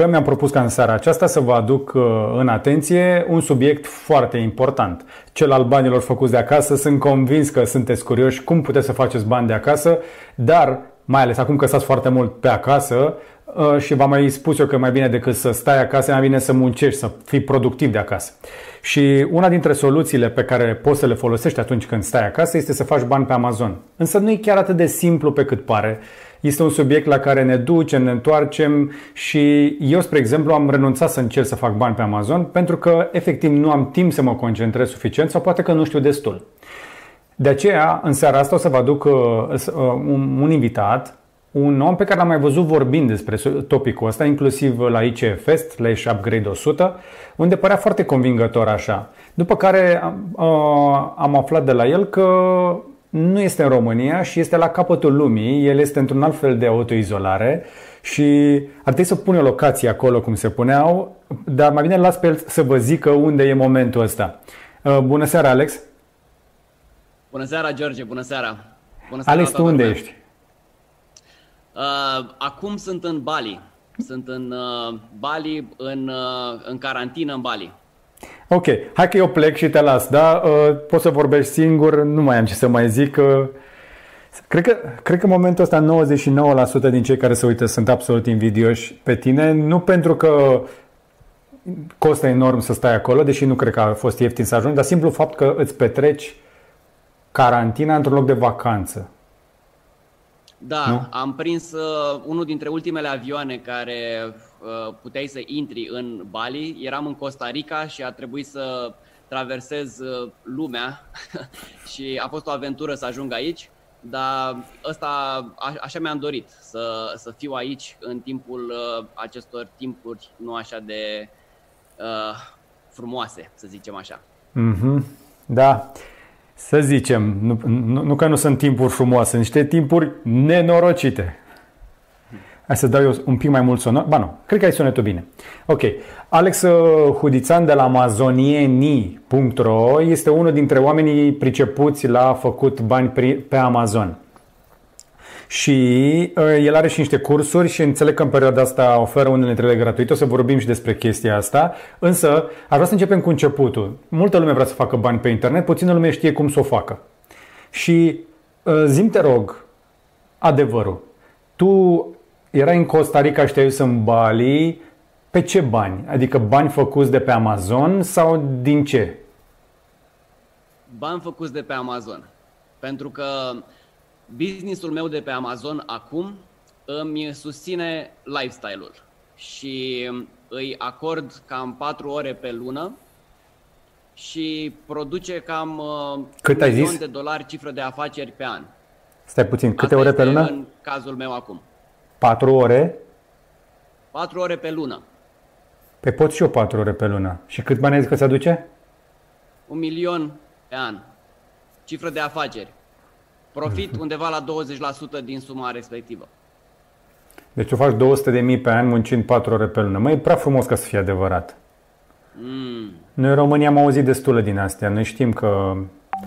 că mi-am propus ca în seara aceasta să vă aduc uh, în atenție un subiect foarte important, cel al banilor făcuți de acasă. Sunt convins că sunteți curioși cum puteți să faceți bani de acasă, dar mai ales acum că stați foarte mult pe acasă uh, și v-am mai spus eu că mai bine decât să stai acasă, mai bine să muncești, să fii productiv de acasă. Și una dintre soluțiile pe care poți să le folosești atunci când stai acasă este să faci bani pe Amazon. Însă nu e chiar atât de simplu pe cât pare. Este un subiect la care ne ducem, ne întoarcem și eu, spre exemplu, am renunțat să încerc să fac bani pe Amazon pentru că efectiv nu am timp să mă concentrez suficient sau poate că nu știu destul. De aceea, în seara asta o să vă aduc uh, uh, un, un invitat, un om pe care l-am mai văzut vorbind despre topicul ăsta, inclusiv la ICF Fest, la Ish Upgrade 100, unde părea foarte convingător așa. După care uh, am aflat de la el că nu este în România și este la capătul lumii, el este într-un alt fel de autoizolare și ar trebui să pun o locație acolo, cum se puneau, dar mai bine las pe el să vă zică unde e momentul ăsta. Uh, bună seara, Alex! Bună seara, George, bună seara! Bună seara Alex, tu unde lumea. ești? Uh, acum sunt în Bali. Sunt în uh, Bali, în, uh, în carantină în Bali. Ok, hai că eu plec și te las, da? Uh, poți să vorbești singur, nu mai am ce să mai zic. Uh, cred că, cred că în momentul ăsta 99% din cei care se uită sunt absolut invidioși pe tine, nu pentru că costă enorm să stai acolo, deși nu cred că a fost ieftin să ajungi, dar simplu fapt că îți petreci carantina într-un loc de vacanță. Da, nu? am prins uh, unul dintre ultimele avioane care uh, puteai să intri în Bali. Eram în Costa Rica și a trebuit să traversez uh, lumea și a fost o aventură să ajung aici. Dar ăsta, a, așa mi-am dorit, să, să fiu aici în timpul uh, acestor timpuri nu așa de uh, frumoase, să zicem așa. Mm-hmm. Da. Să zicem, nu, nu, nu că nu sunt timpuri frumoase, niște timpuri nenorocite. Hai să dau eu un pic mai mult sonor. Ba nu, cred că ai sunetul bine. Ok. Alex uh, Hudițan de la amazonieni.ro este unul dintre oamenii pricepuți la făcut bani pe Amazon. Și uh, el are și niște cursuri și înțeleg că în perioada asta oferă unele dintre ele gratuite. O să vorbim și despre chestia asta. Însă, aș vrea să începem cu începutul. Multă lume vrea să facă bani pe internet, puțină lume știe cum să o facă. Și uh, zim te rog, adevărul. Tu erai în Costa Rica și te-ai în Bali, pe ce bani? Adică bani făcuți de pe Amazon sau din ce? Bani făcuți de pe Amazon. Pentru că businessul meu de pe Amazon acum îmi susține lifestyle-ul și îi acord cam 4 ore pe lună și produce cam uh, Cât ai zis? de dolari cifră de afaceri pe an. Stai puțin, câte Asta ore pe lună? în cazul meu acum. 4 ore? 4 ore pe lună. Pe pot și eu 4 ore pe lună. Și cât bani ai zis că se aduce? Un milion pe an. Cifră de afaceri. Profit undeva la 20% din suma respectivă. Deci tu faci 200 de mii pe an muncind 4 ore pe lună. Măi, e prea frumos ca să fie adevărat. Mm. Noi în România am auzit destule din astea. Noi știm că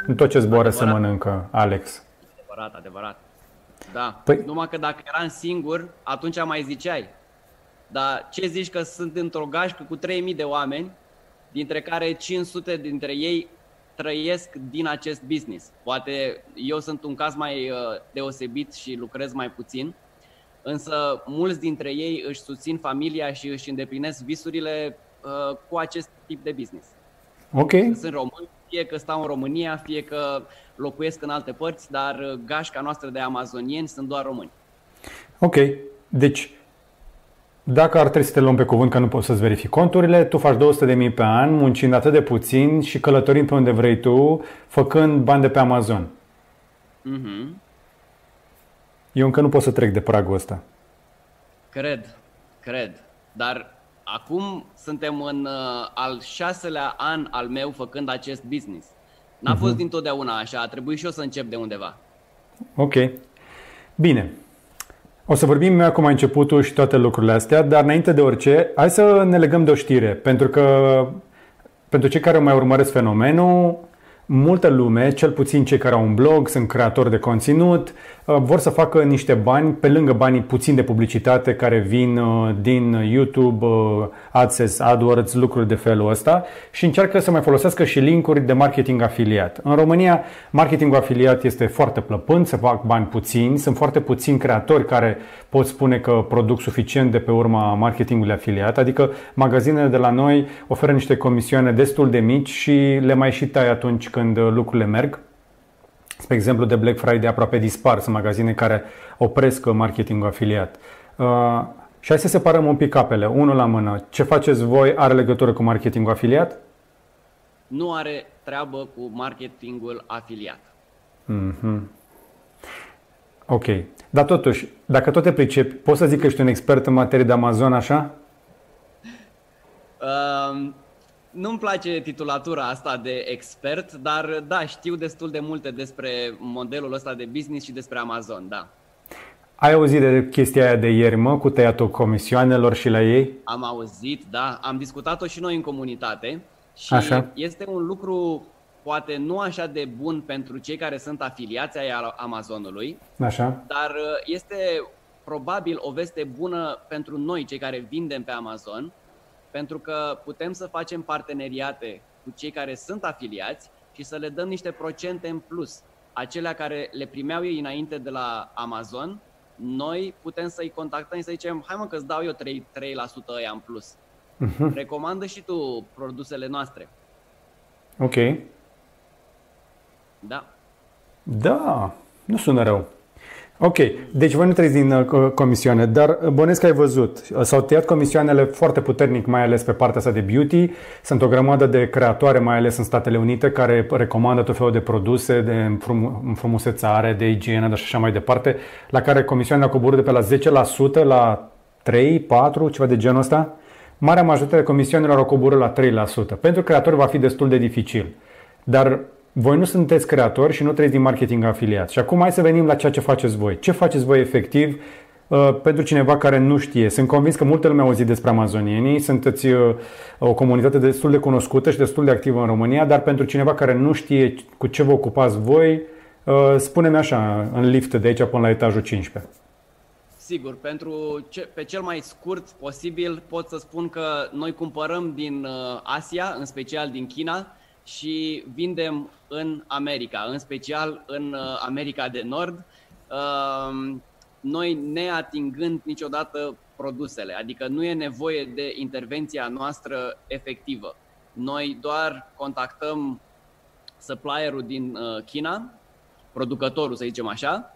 în tot ce zboară adevărat. se mănâncă, Alex. Adevărat, adevărat. Da. Păi... Numai că dacă eram singur, atunci mai ziceai. Dar ce zici că sunt într-o gașcă cu 3000 de oameni, dintre care 500 dintre ei trăiesc din acest business. Poate eu sunt un caz mai uh, deosebit și lucrez mai puțin, însă mulți dintre ei își susțin familia și își îndeplinesc visurile uh, cu acest tip de business. Ok. Sunt români, fie că stau în România, fie că locuiesc în alte părți, dar uh, gașca noastră de amazonieni sunt doar români. Ok. Deci, dacă ar trebui să te luăm pe cuvânt că nu poți să-ți verifici conturile, tu faci 200.000 pe an, muncind atât de puțin și călătorind pe unde vrei tu, făcând bani de pe Amazon. Mm-hmm. Eu încă nu pot să trec de pragul ăsta. Cred, cred. Dar acum suntem în uh, al șaselea an al meu făcând acest business. N-a uh-huh. fost dintotdeauna așa, a trebuit și eu să încep de undeva. Ok. Bine. O să vorbim acum începutul și toate lucrurile astea, dar înainte de orice, hai să ne legăm de o știre, pentru că pentru cei care mai urmăresc fenomenul, multă lume, cel puțin cei care au un blog, sunt creatori de conținut, uh, vor să facă niște bani pe lângă banii puțin de publicitate care vin uh, din YouTube, uh, AdSense, AdWords, lucruri de felul ăsta și încearcă să mai folosească și linkuri de marketing afiliat. În România, marketingul afiliat este foarte plăpând, se fac bani puțini, sunt foarte puțini creatori care pot spune că produc suficient de pe urma marketingului afiliat, adică magazinele de la noi oferă niște comisioane destul de mici și le mai și tai atunci când lucrurile merg. Spre exemplu, de Black Friday aproape dispar, sunt magazine care opresc marketingul afiliat. Uh, și hai să separăm un pic capele, unul la mână. Ce faceți voi are legătură cu marketingul afiliat? Nu are treabă cu marketingul afiliat. Mm-hmm. Ok. Dar totuși, dacă tot te pricepi, poți să zic că ești un expert în materie de Amazon, așa? Uh, nu-mi place titulatura asta de expert, dar da, știu destul de multe despre modelul ăsta de business și despre Amazon, da. Ai auzit de chestia aia de ieri, mă, cu tăiatul comisioanelor și la ei? Am auzit, da. Am discutat-o și noi în comunitate și așa. este un lucru poate nu așa de bun pentru cei care sunt afiliați ai Amazonului, așa. dar uh, este probabil o veste bună pentru noi, cei care vindem pe Amazon, pentru că putem să facem parteneriate cu cei care sunt afiliați și să le dăm niște procente în plus. Acelea care le primeau ei înainte de la Amazon, noi putem să-i contactăm și să zicem, hai mă că îți dau eu 3, 3% ăia în plus. Uh-huh. Recomandă și tu produsele noastre. Ok. Da. Da, nu sună rău. Ok, deci voi nu trăiți din uh, comisioane, dar uh, bănesc că ai văzut. S-au tăiat comisioanele foarte puternic, mai ales pe partea asta de beauty. Sunt o grămadă de creatoare, mai ales în Statele Unite, care recomandă tot felul de produse de înfrumusețare, de igienă și așa mai departe, la care comisioanele au coborât de pe la 10% la 3, 4, ceva de genul ăsta. Marea majoritate comisioanelor au coborât la 3%. Pentru creatori va fi destul de dificil. Dar voi nu sunteți creatori și nu trăiți din marketing afiliat. Și acum hai să venim la ceea ce faceți voi. Ce faceți voi efectiv uh, pentru cineva care nu știe? Sunt convins că multă lume a auzit despre amazonienii, sunteți uh, o comunitate destul de cunoscută și destul de activă în România, dar pentru cineva care nu știe cu ce vă ocupați voi, uh, spune-mi așa, în lift de aici până la etajul 15. Sigur, pentru ce, pe cel mai scurt posibil pot să spun că noi cumpărăm din Asia, în special din China, și vindem în America, în special în uh, America de Nord, um, noi ne atingând niciodată produsele, adică nu e nevoie de intervenția noastră efectivă. Noi doar contactăm supplierul din uh, China, producătorul să zicem așa,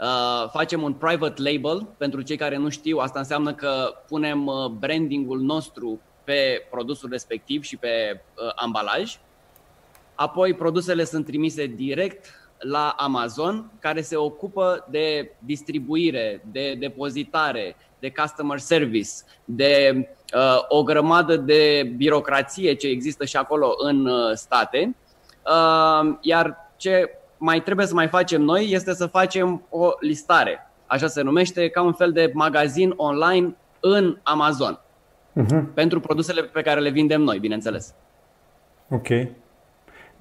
uh, facem un private label, pentru cei care nu știu, asta înseamnă că punem brandingul nostru pe produsul respectiv și pe ambalaj Apoi produsele sunt trimise direct la Amazon, care se ocupă de distribuire, de depozitare, de customer service, de uh, o grămadă de birocrație ce există și acolo în uh, state. Uh, iar ce mai trebuie să mai facem noi este să facem o listare. Așa se numește, ca un fel de magazin online în Amazon. Uh-huh. Pentru produsele pe care le vindem noi, bineînțeles. Ok.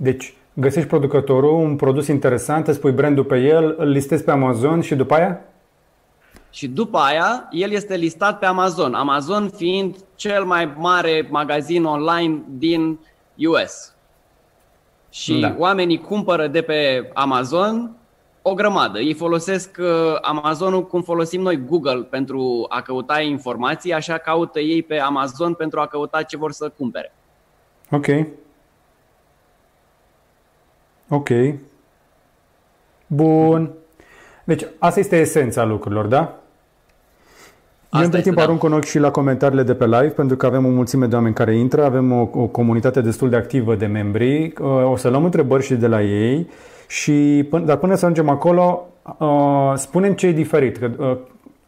Deci, găsești producătorul, un produs interesant, îți pui brandul pe el, îl listezi pe Amazon și după aia? Și după aia, el este listat pe Amazon. Amazon fiind cel mai mare magazin online din US. Și da. oamenii cumpără de pe Amazon o grămadă. Ei folosesc uh, Amazonul cum folosim noi Google pentru a căuta informații, așa caută ei pe Amazon pentru a căuta ce vor să cumpere. Ok. Ok. Bun. Deci asta este esența lucrurilor, da? Eu între timp da. arunc un ochi și la comentariile de pe live, pentru că avem o mulțime de oameni care intră, avem o, o comunitate destul de activă de membri. O să luăm întrebări și de la ei. Și, dar până să ajungem acolo, uh, spunem ce e diferit. Că, uh,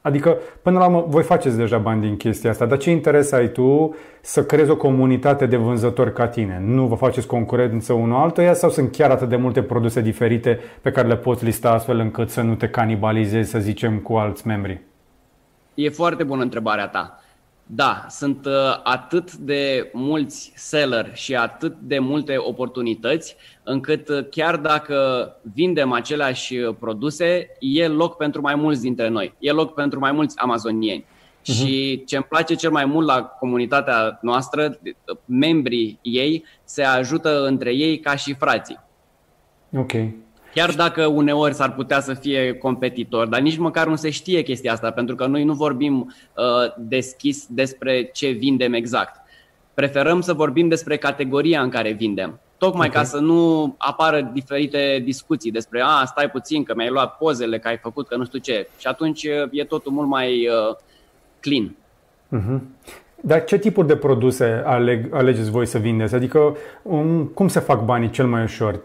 Adică, până la urmă, voi faceți deja bani din chestia asta, dar ce interes ai tu să creezi o comunitate de vânzători ca tine? Nu vă faceți concurență unul altuia sau sunt chiar atât de multe produse diferite pe care le poți lista astfel încât să nu te canibalizezi, să zicem, cu alți membri? E foarte bună întrebarea ta. Da, sunt uh, atât de mulți seller și atât de multe oportunități încât uh, chiar dacă vindem aceleași uh, produse, e loc pentru mai mulți dintre noi, e loc pentru mai mulți amazonieni. Uh-huh. Și ce îmi place cel mai mult la comunitatea noastră, membrii ei se ajută între ei ca și frații. Ok. Chiar dacă uneori s-ar putea să fie competitor, dar nici măcar nu se știe chestia asta, pentru că noi nu vorbim uh, deschis despre ce vindem exact. Preferăm să vorbim despre categoria în care vindem. Tocmai okay. ca să nu apară diferite discuții despre a, stai puțin că mi-ai luat pozele, că ai făcut, că nu știu ce. Și atunci uh, e totul mult mai uh, clean. Uh-huh. Dar ce tipuri de produse aleg, alegeți voi să vindeți? Adică um, cum se fac banii cel mai ușor?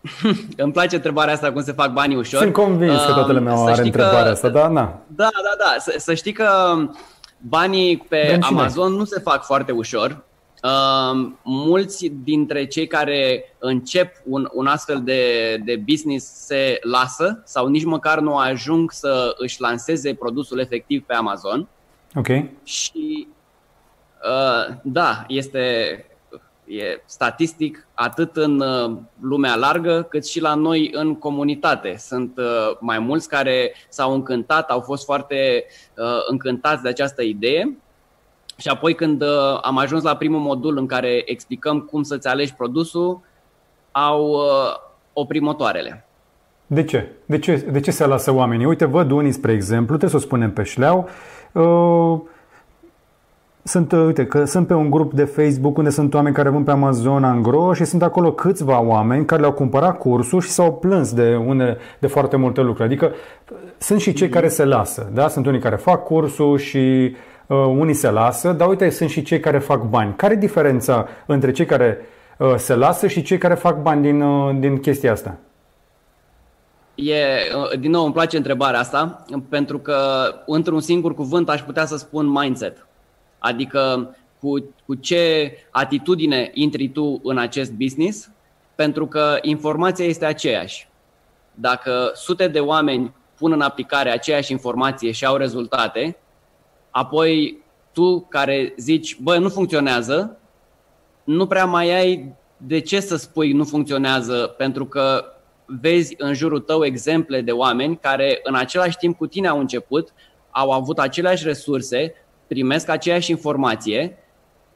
Îmi place întrebarea asta, cum se fac banii ușor. Sunt convins că toată lumea are întrebarea că, asta, da, na. Da, da, da. Să, să știi că banii pe Amazon nu se fac foarte ușor. Uh, mulți dintre cei care încep un, un astfel de, de business se lasă sau nici măcar nu ajung să își lanseze produsul efectiv pe Amazon. Ok. Și uh, da, este e statistic atât în uh, lumea largă cât și la noi în comunitate. Sunt uh, mai mulți care s-au încântat, au fost foarte uh, încântați de această idee și apoi când am ajuns la primul modul în care explicăm cum să-ți alegi produsul, au oprit motoarele. De ce? De ce, de ce se lasă oamenii? Uite, văd unii, spre exemplu, trebuie să o spunem pe șleau, uh, sunt, uh, uite, că sunt pe un grup de Facebook unde sunt oameni care vând pe Amazon Angro și sunt acolo câțiva oameni care le-au cumpărat cursul și s-au plâns de, une, de foarte multe lucruri. Adică sunt și cei care se lasă, da? Sunt unii care fac cursul și uh, unii se lasă, dar uite, sunt și cei care fac bani. Care e diferența între cei care uh, se lasă și cei care fac bani din, uh, din chestia asta? E, uh, din nou, îmi place întrebarea asta, pentru că într-un singur cuvânt aș putea să spun mindset. Adică cu, cu ce atitudine intri tu în acest business, pentru că informația este aceeași. Dacă sute de oameni pun în aplicare aceeași informație și au rezultate, apoi tu care zici, bă, nu funcționează, nu prea mai ai de ce să spui nu funcționează, pentru că vezi în jurul tău exemple de oameni care în același timp cu tine au început, au avut aceleași resurse, primesc aceeași informație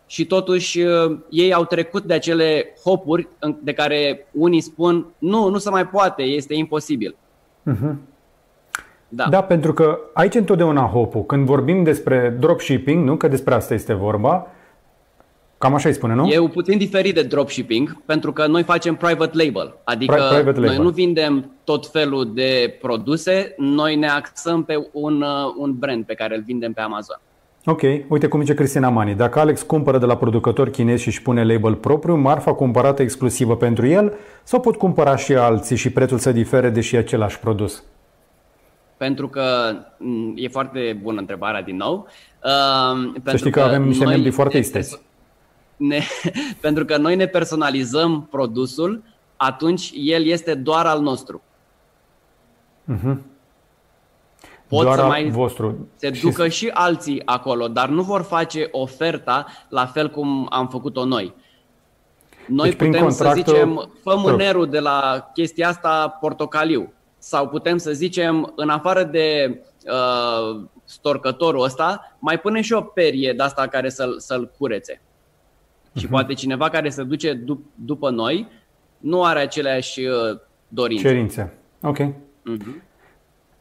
și totuși uh, ei au trecut de acele hopuri de care unii spun nu, nu se mai poate, este imposibil. Uh-huh. Da. da, pentru că aici întotdeauna hopul. Când vorbim despre dropshipping, nu? Că despre asta este vorba, Cam așa îi spune, nu? E puțin diferit de dropshipping, pentru că noi facem private label. Adică Pri- private label. noi nu vindem tot felul de produse, noi ne axăm pe un, uh, un brand pe care îl vindem pe Amazon. Ok, uite cum zice Cristina Mani. Dacă Alex cumpără de la producător chinez și își pune label propriu, marfa cumpărată exclusivă pentru el sau pot cumpăra și alții și prețul să difere deși e același produs? Pentru că mm, e foarte bună întrebarea din nou. Uh, să știi că, că avem niște membri foarte isteți. Ne, pentru că noi ne personalizăm produsul, atunci el este doar al nostru. Uh-huh pot Doar să mai vostru. se ducă și... și alții acolo, dar nu vor face oferta la fel cum am făcut-o noi. Noi deci, putem contract... să zicem, fă mânerul de la chestia asta portocaliu. Sau putem să zicem, în afară de uh, storcătorul ăsta, mai pune și o perie de asta care să-l, să-l curețe. Uh-huh. Și mhm. poate cineva care se duce dup- după noi nu are aceleași uh, dorințe. Cerințe. Ok. Uh-huh.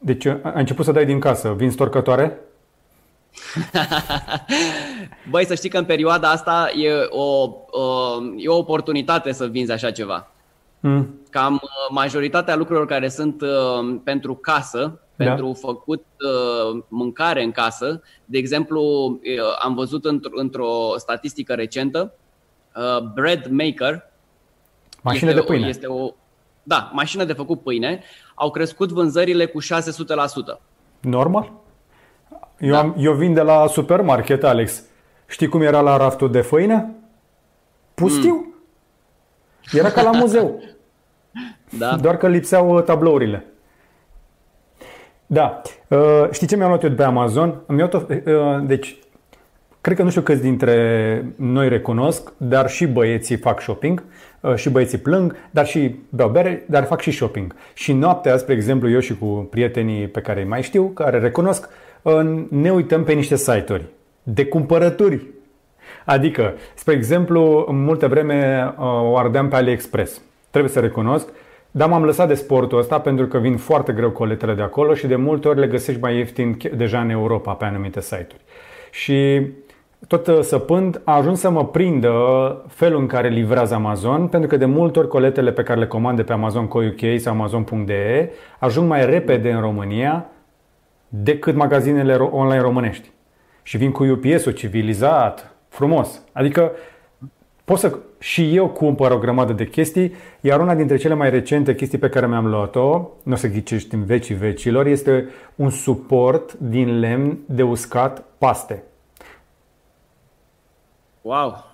Deci ai început să dai din casă. Vin storcătoare? Băi, să știi că în perioada asta e o, o, e o oportunitate să vinzi așa ceva. Mm. Cam uh, majoritatea lucrurilor care sunt uh, pentru casă, da. pentru făcut uh, mâncare în casă, de exemplu, uh, am văzut într- într-o statistică recentă, uh, bread maker Mașină este, de pâine. Este o, da, mașină de făcut pâine, au crescut vânzările cu 600%. Normal? Eu, da. am, eu vin de la supermarket, Alex. Știi cum era la raftul de făină? Pustiu. Mm. Era ca la muzeu. da. Doar că lipseau uh, tablourile. Da. Uh, știi ce mi-am luat eu de pe Amazon? Îmi iau tot, uh, deci, cred că nu știu câți dintre noi recunosc, dar și băieții fac shopping, uh, și băieții plâng, dar și beau bere, dar fac și shopping. Și noaptea, spre exemplu, eu și cu prietenii pe care îi mai știu, care recunosc, uh, ne uităm pe niște site-uri de cumpărături. Adică, spre exemplu, în multe vreme uh, o ardeam pe AliExpress. Trebuie să recunosc, dar m-am lăsat de sportul ăsta pentru că vin foarte greu coletele de acolo și de multe ori le găsești mai ieftin deja în Europa pe anumite site-uri. Și tot uh, săpând a ajuns să mă prindă felul în care livrează Amazon, pentru că de multe ori coletele pe care le comand de pe Amazon UK sau Amazon.de ajung mai repede în România decât magazinele online românești. Și vin cu UPS-ul civilizat, frumos. Adică pot să și eu cumpăr o grămadă de chestii, iar una dintre cele mai recente chestii pe care mi-am luat-o, nu o să ghicești în vecii vecilor, este un suport din lemn de uscat paste. Wow!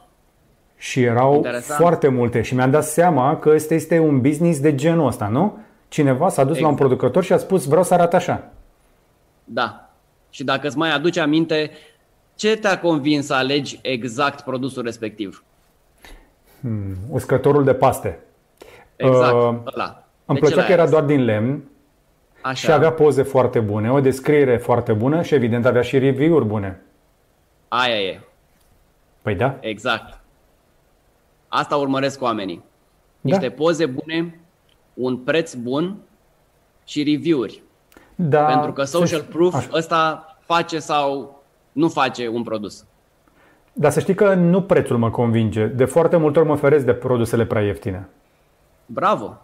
Și erau Interesant. foarte multe și mi-am dat seama că este, este un business de genul ăsta, nu? Cineva s-a dus exact. la un exact. producător și a spus vreau să arăt așa. Da. Și dacă îți mai aduce aminte, ce te-a convins să alegi exact produsul respectiv? Hmm, uscătorul de paste. Exact, uh, ăla. Îmi plăcea că era doar din lemn Așa. și avea poze foarte bune, o descriere foarte bună și evident avea și review-uri bune. Aia e. Păi da. Exact. Asta urmăresc oamenii. Niște da. poze bune, un preț bun și review-uri. Da. Pentru că social proof Așa. ăsta face sau nu face un produs. Dar să știi că nu prețul mă convinge. De foarte multe ori mă feresc de produsele prea ieftine. Bravo!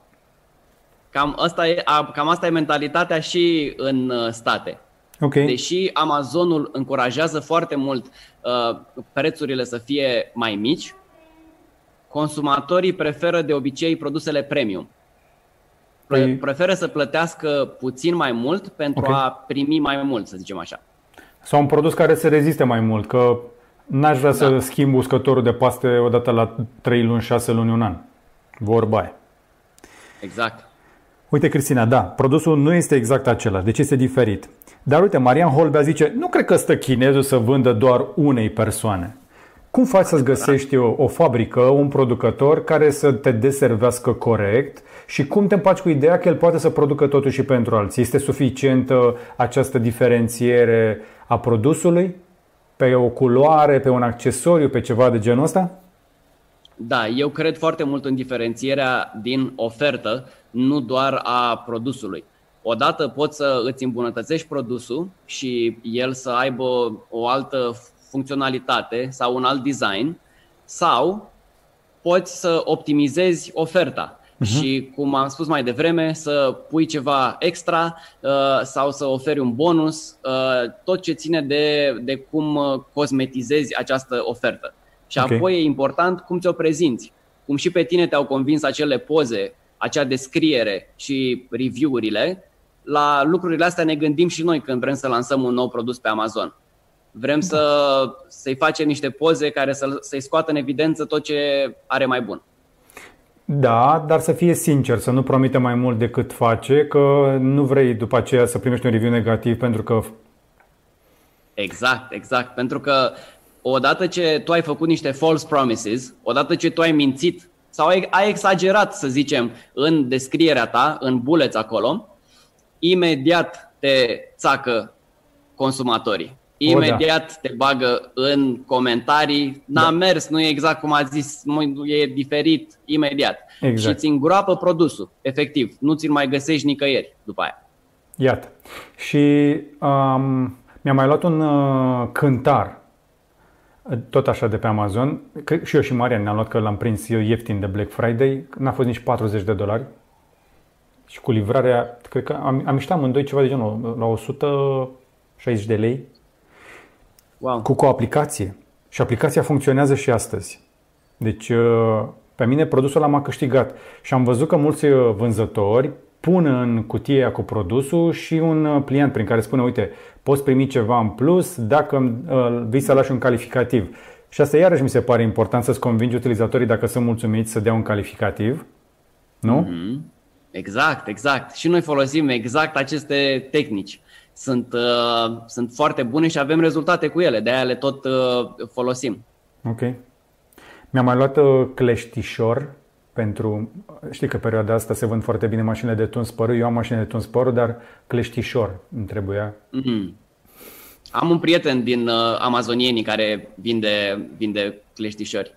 Cam asta e, cam asta e mentalitatea și în uh, state. Okay. Deși Amazonul încurajează foarte mult uh, prețurile să fie mai mici, consumatorii preferă de obicei produsele premium. Păi... Preferă să plătească puțin mai mult pentru okay. a primi mai mult, să zicem așa. Sau un produs care se reziste mai mult, că n-aș vrea da. să schimb uscătorul de paste odată la 3 luni, 6 luni, un an. Vorba aia. Exact. Uite, Cristina, da, produsul nu este exact același, deci este diferit. Dar uite, Marian Holbea zice, nu cred că stă chinezul să vândă doar unei persoane. Cum faci să-ți găsești o, o fabrică, un producător care să te deservească corect și cum te împaci cu ideea că el poate să producă totuși și pentru alții? Este suficientă această diferențiere a produsului? Pe o culoare, pe un accesoriu, pe ceva de genul ăsta? Da, eu cred foarte mult în diferențierea din ofertă, nu doar a produsului. Odată poți să îți îmbunătățești produsul și el să aibă o altă funcționalitate sau un alt design, sau poți să optimizezi oferta. Uh-huh. Și, cum am spus mai devreme, să pui ceva extra uh, sau să oferi un bonus, uh, tot ce ține de, de cum uh, cosmetizezi această ofertă. Și okay. apoi e important cum ți-o prezinți. Cum și pe tine te-au convins acele poze, acea descriere și review-urile, la lucrurile astea ne gândim și noi când vrem să lansăm un nou produs pe Amazon. Vrem da. să, să-i facem niște poze care să, să-i scoată în evidență tot ce are mai bun. Da, dar să fie sincer, să nu promite mai mult decât face, că nu vrei după aceea să primești un review negativ pentru că... Exact, exact. Pentru că odată ce tu ai făcut niște false promises, odată ce tu ai mințit sau ai, ai exagerat, să zicem, în descrierea ta, în bullets acolo, imediat te țacă consumatorii. Imediat o, da. te bagă în comentarii, n-a da. mers, nu e exact cum a zis, nu e diferit, imediat. Exact. Și ți îngroapă produsul, efectiv. Nu ți-l mai găsești nicăieri după aia. Iată. Și um, mi-am mai luat un uh, cântar, tot așa de pe Amazon. Cred, și eu și Marian ne-am luat că l-am prins eu ieftin de Black Friday. N-a fost nici 40 de dolari. Și cu livrarea, cred că am, am ieșit amândoi ceva de genul, la 160 de lei. Wow. Cu, cu o aplicație. Și aplicația funcționează și astăzi. Deci, uh, pe mine produsul ăla m-a câștigat. Și am văzut că mulți uh, vânzători pun în cutie cu produsul și un uh, pliant prin care spune, uite, poți primi ceva în plus dacă vii să lași un calificativ. Și asta iarăși mi se pare important să-ți convingi utilizatorii dacă sunt mulțumiți să dea un calificativ. Nu? Mm-hmm. Exact, exact. Și noi folosim exact aceste tehnici. sunt, uh, sunt foarte bune și avem rezultate cu ele, de aia le tot uh, folosim. Ok. Mi-am mai luat uh, cleștișor pentru, știi că perioada asta se vând foarte bine mașinile de tuns părul, eu am mașini de tuns părul, dar cleștișor îmi trebuia. Mm-hmm. Am un prieten din uh, amazonienii care vinde, vinde cleștișori.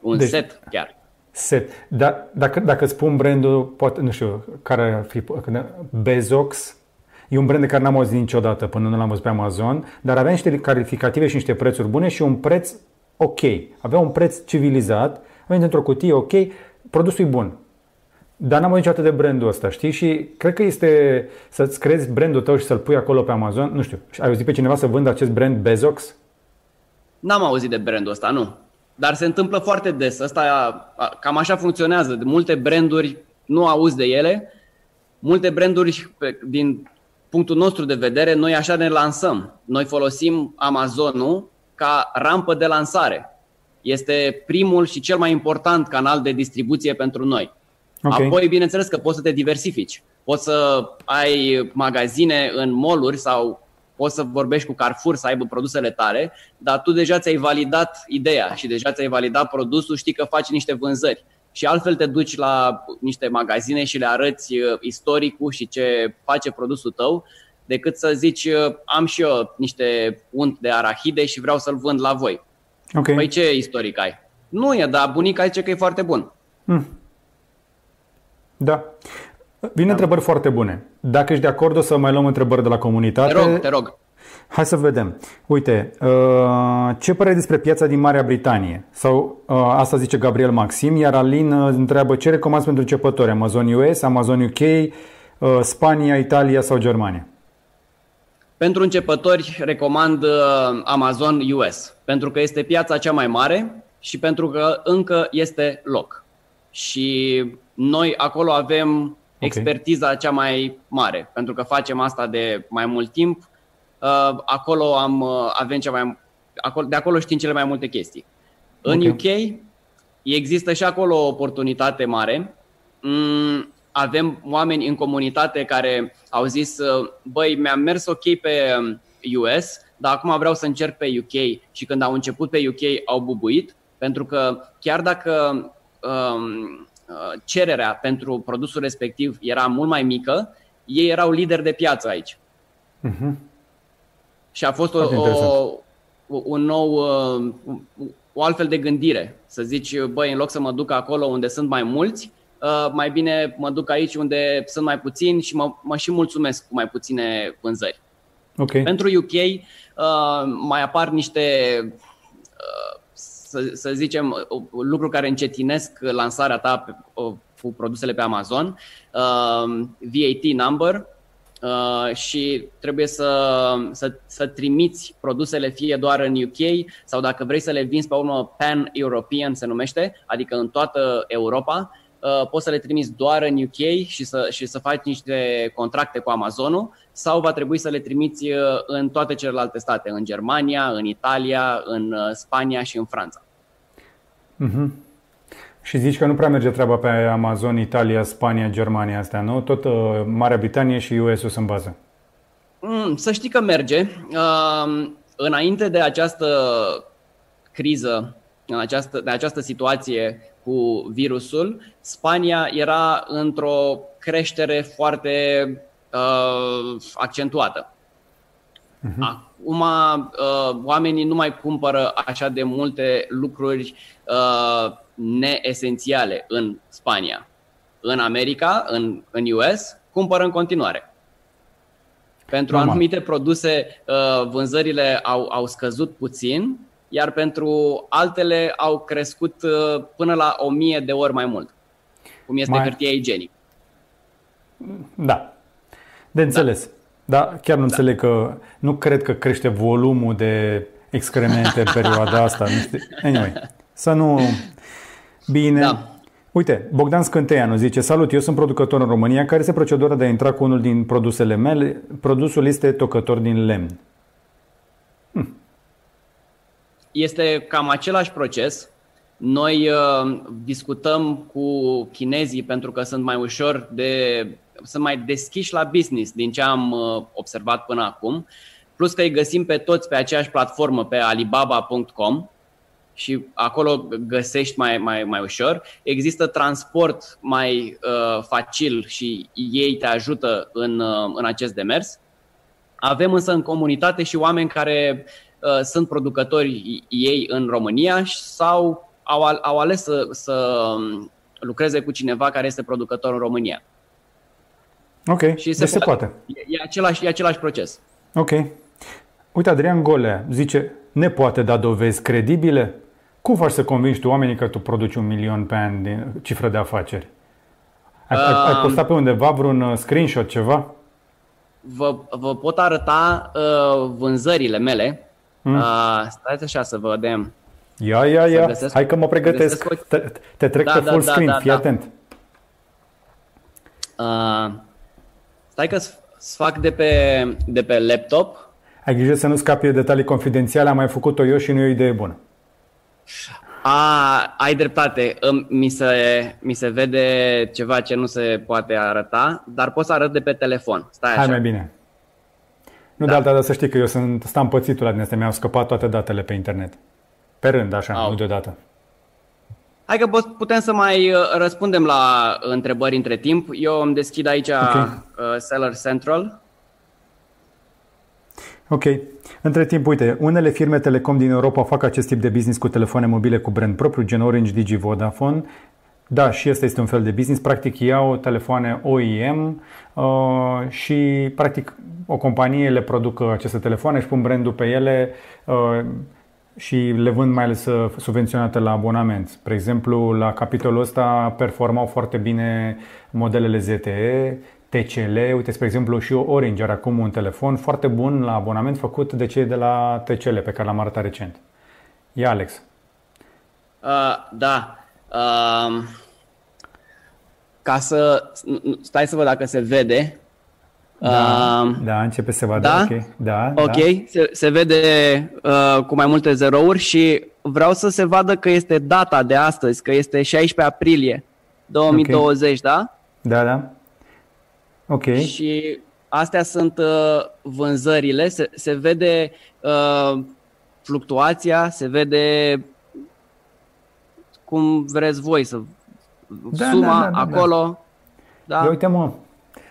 Un deci, set chiar. Set. Da, dacă, dacă spun brandul, poate, nu știu, care ar fi, Bezox, E un brand de care n-am auzit niciodată până nu l-am văzut pe Amazon, dar avea niște calificative și niște prețuri bune și un preț ok. Avea un preț civilizat, avea într-o cutie ok, produsul e bun. Dar n-am auzit niciodată de brandul ăsta, știi? Și cred că este să-ți crezi brandul tău și să-l pui acolo pe Amazon. Nu știu, ai auzit pe cineva să vândă acest brand Bezox? N-am auzit de brandul ăsta, nu. Dar se întâmplă foarte des. Asta, cam așa funcționează. De multe branduri nu auzi de ele. Multe branduri din punctul nostru de vedere, noi așa ne lansăm. Noi folosim Amazonul ca rampă de lansare. Este primul și cel mai important canal de distribuție pentru noi. Okay. Apoi, bineînțeles că poți să te diversifici. Poți să ai magazine în mall sau poți să vorbești cu Carrefour să aibă produsele tale, dar tu deja ți-ai validat ideea și deja ți-ai validat produsul, știi că faci niște vânzări și altfel te duci la niște magazine și le arăți uh, istoricul și ce face produsul tău, decât să zici uh, am și eu niște unt de arahide și vreau să-l vând la voi. Okay. Păi ce istoric ai? Nu e, dar bunica zice că e foarte bun. Hmm. Da. Vin da. întrebări foarte bune. Dacă ești de acord, o să mai luăm întrebări de la comunitate. Te rog, te rog. Hai să vedem. Uite, uh, ce părere despre piața din Marea Britanie? Sau uh, asta zice Gabriel Maxim, iar Alin uh, întreabă ce recomand pentru începători? Amazon US, Amazon UK, Spania, Italia sau Germania? Pentru începători recomand Amazon US, pentru că este piața cea mai mare și pentru că încă este loc. Și noi acolo avem expertiza cea mai mare, pentru că facem asta de mai mult timp Uh, acolo am, uh, avem cea mai, acolo, de acolo știm cele mai multe chestii. În okay. UK există și acolo o oportunitate mare. Mm, avem oameni în comunitate care au zis, uh, băi, mi-am mers ok pe US, um, dar acum vreau să încerc pe UK și când au început pe UK au bubuit, pentru că chiar dacă um, cererea pentru produsul respectiv era mult mai mică, ei erau lideri de piață aici. Uh-huh. Și a fost o, o, un nou, uh, o altfel de gândire. Să zici, băi, în loc să mă duc acolo unde sunt mai mulți, uh, mai bine mă duc aici unde sunt mai puțini și mă, mă și mulțumesc cu mai puține vânzări. Okay. Pentru UK uh, mai apar niște, să, să zicem, lucruri care încetinesc lansarea ta pe, cu produsele pe Amazon. VAT number, Uh, și trebuie să, să, să trimiți produsele fie doar în UK sau dacă vrei să le vinzi pe urmă pan-European se numește, adică în toată Europa, uh, poți să le trimiți doar în UK și să, și să faci niște contracte cu Amazonul sau va trebui să le trimiți uh, în toate celelalte state, în Germania, în Italia, în uh, Spania și în Franța. Mm-hmm. Și zici că nu prea merge treaba pe Amazon, Italia, Spania, Germania astea, nu? Tot uh, Marea Britanie și US-ul sunt bază. Mm, să știi că merge. Uh, înainte de această criză, în această, de această situație cu virusul, Spania era într-o creștere foarte uh, accentuată. Uh-huh. Acum uh, oamenii nu mai cumpără așa de multe lucruri uh, neesențiale în Spania. În America, în, în US, cumpără în continuare. Pentru Normal. anumite produse, uh, vânzările au, au scăzut puțin, iar pentru altele au crescut uh, până la o mie de ori mai mult, cum este mai... hârtia igienică. Da, de înțeles. Da, da chiar nu da. înțeleg că, nu cred că crește volumul de excremente în perioada asta. Nu știu. Anyway, să nu Bine. Da. Uite, Bogdan Scânteanu zice Salut, eu sunt producător în România. Care este procedura de a intra cu unul din produsele mele? Produsul este tocător din lemn. Este cam același proces. Noi uh, discutăm cu chinezii pentru că sunt mai ușor de sunt mai deschiși la business din ce am uh, observat până acum. Plus că îi găsim pe toți pe aceeași platformă pe alibaba.com și acolo găsești mai, mai, mai ușor. Există transport mai uh, facil și ei te ajută în, uh, în acest demers. Avem însă în comunitate și oameni care uh, sunt producători ei în România sau au, au ales să, să um, lucreze cu cineva care este producător în România. Ok, și se, deci se poate. E, e, același, e același proces. Ok. Uite, Adrian Golea zice, ne poate da dovezi credibile? Cum faci să convingi tu oamenii că tu produci un milion pe an din cifră de afaceri? Ai, uh, ai postat pe undeva vreun uh, screenshot, ceva? Vă, vă pot arăta uh, vânzările mele. Mm. Uh, stai așa să vă vedem. Ia, ia, ia. Hai că mă pregătesc. Te, te trec da, pe da, full da, screen, da, fii da. atent. Uh, stai că să fac de pe, de pe laptop. Ai grijă să nu scapi de detalii confidențiale, am mai făcut-o eu și nu e o idee bună. A, ai dreptate. Mi se, mi se vede ceva ce nu se poate arăta, dar pot să arăt de pe telefon. Stai așa. Hai mai bine. Nu da. de alta, dar să știi că eu sunt, stau împățitul la din astea. Mi-au scăpat toate datele pe internet. Pe rând, așa, Au. nu deodată. Hai că putem să mai uh, răspundem la întrebări între timp. Eu îmi deschid aici okay. Uh, Seller Central. Ok. Între timp, uite, unele firme telecom din Europa fac acest tip de business cu telefoane mobile cu brand propriu, gen Orange, Digi, Vodafone. Da, și ăsta este un fel de business. Practic iau telefoane OEM uh, și practic o companie le produc aceste telefoane și pun brandul pe ele uh, și le vând mai ales uh, subvenționate la abonament. Spre exemplu, la capitolul ăsta performau foarte bine modelele ZTE, TCL, uite, spre exemplu, și Orange are acum un telefon foarte bun la abonament făcut de cei de la TCL, pe care l-am arătat recent. Ia, Alex. Uh, da. Uh, ca să... Stai să văd dacă se vede. Da, uh, da începe să vadă. Da? Ok, da, ok. Da. Se, se vede uh, cu mai multe zerouri și vreau să se vadă că este data de astăzi, că este 16 aprilie 2020, okay. da? Da, da. Ok. Și astea sunt uh, vânzările, se, se vede uh, fluctuația, se vede cum vreți voi să da, suma da, da, da, acolo. Da. Da. uite mă,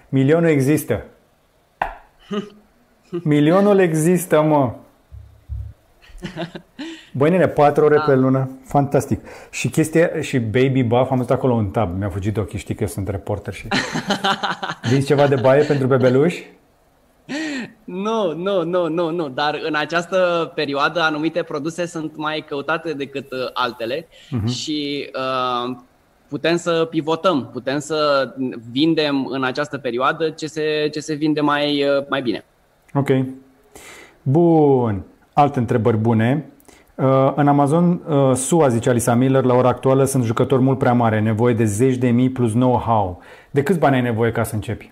milionul există. Milionul există, mă. Băi, nene, 4 ore da. pe lună, fantastic. Și chestia, și Baby Buff, am văzut acolo un tab, mi-a fugit de ochii, știi că eu sunt reporter și... Vinzi ceva de baie pentru bebeluși? Nu, nu, nu, nu, nu, dar în această perioadă anumite produse sunt mai căutate decât uh, altele uh-huh. și uh, putem să pivotăm, putem să vindem în această perioadă ce se, ce se vinde mai, uh, mai bine. Ok. Bun. Alte întrebări bune. Uh, în Amazon uh, SUA, zice Alisa Miller, la ora actuală sunt jucători mult prea mari, nevoie de zeci de mii plus know-how. De câți bani ai nevoie ca să începi?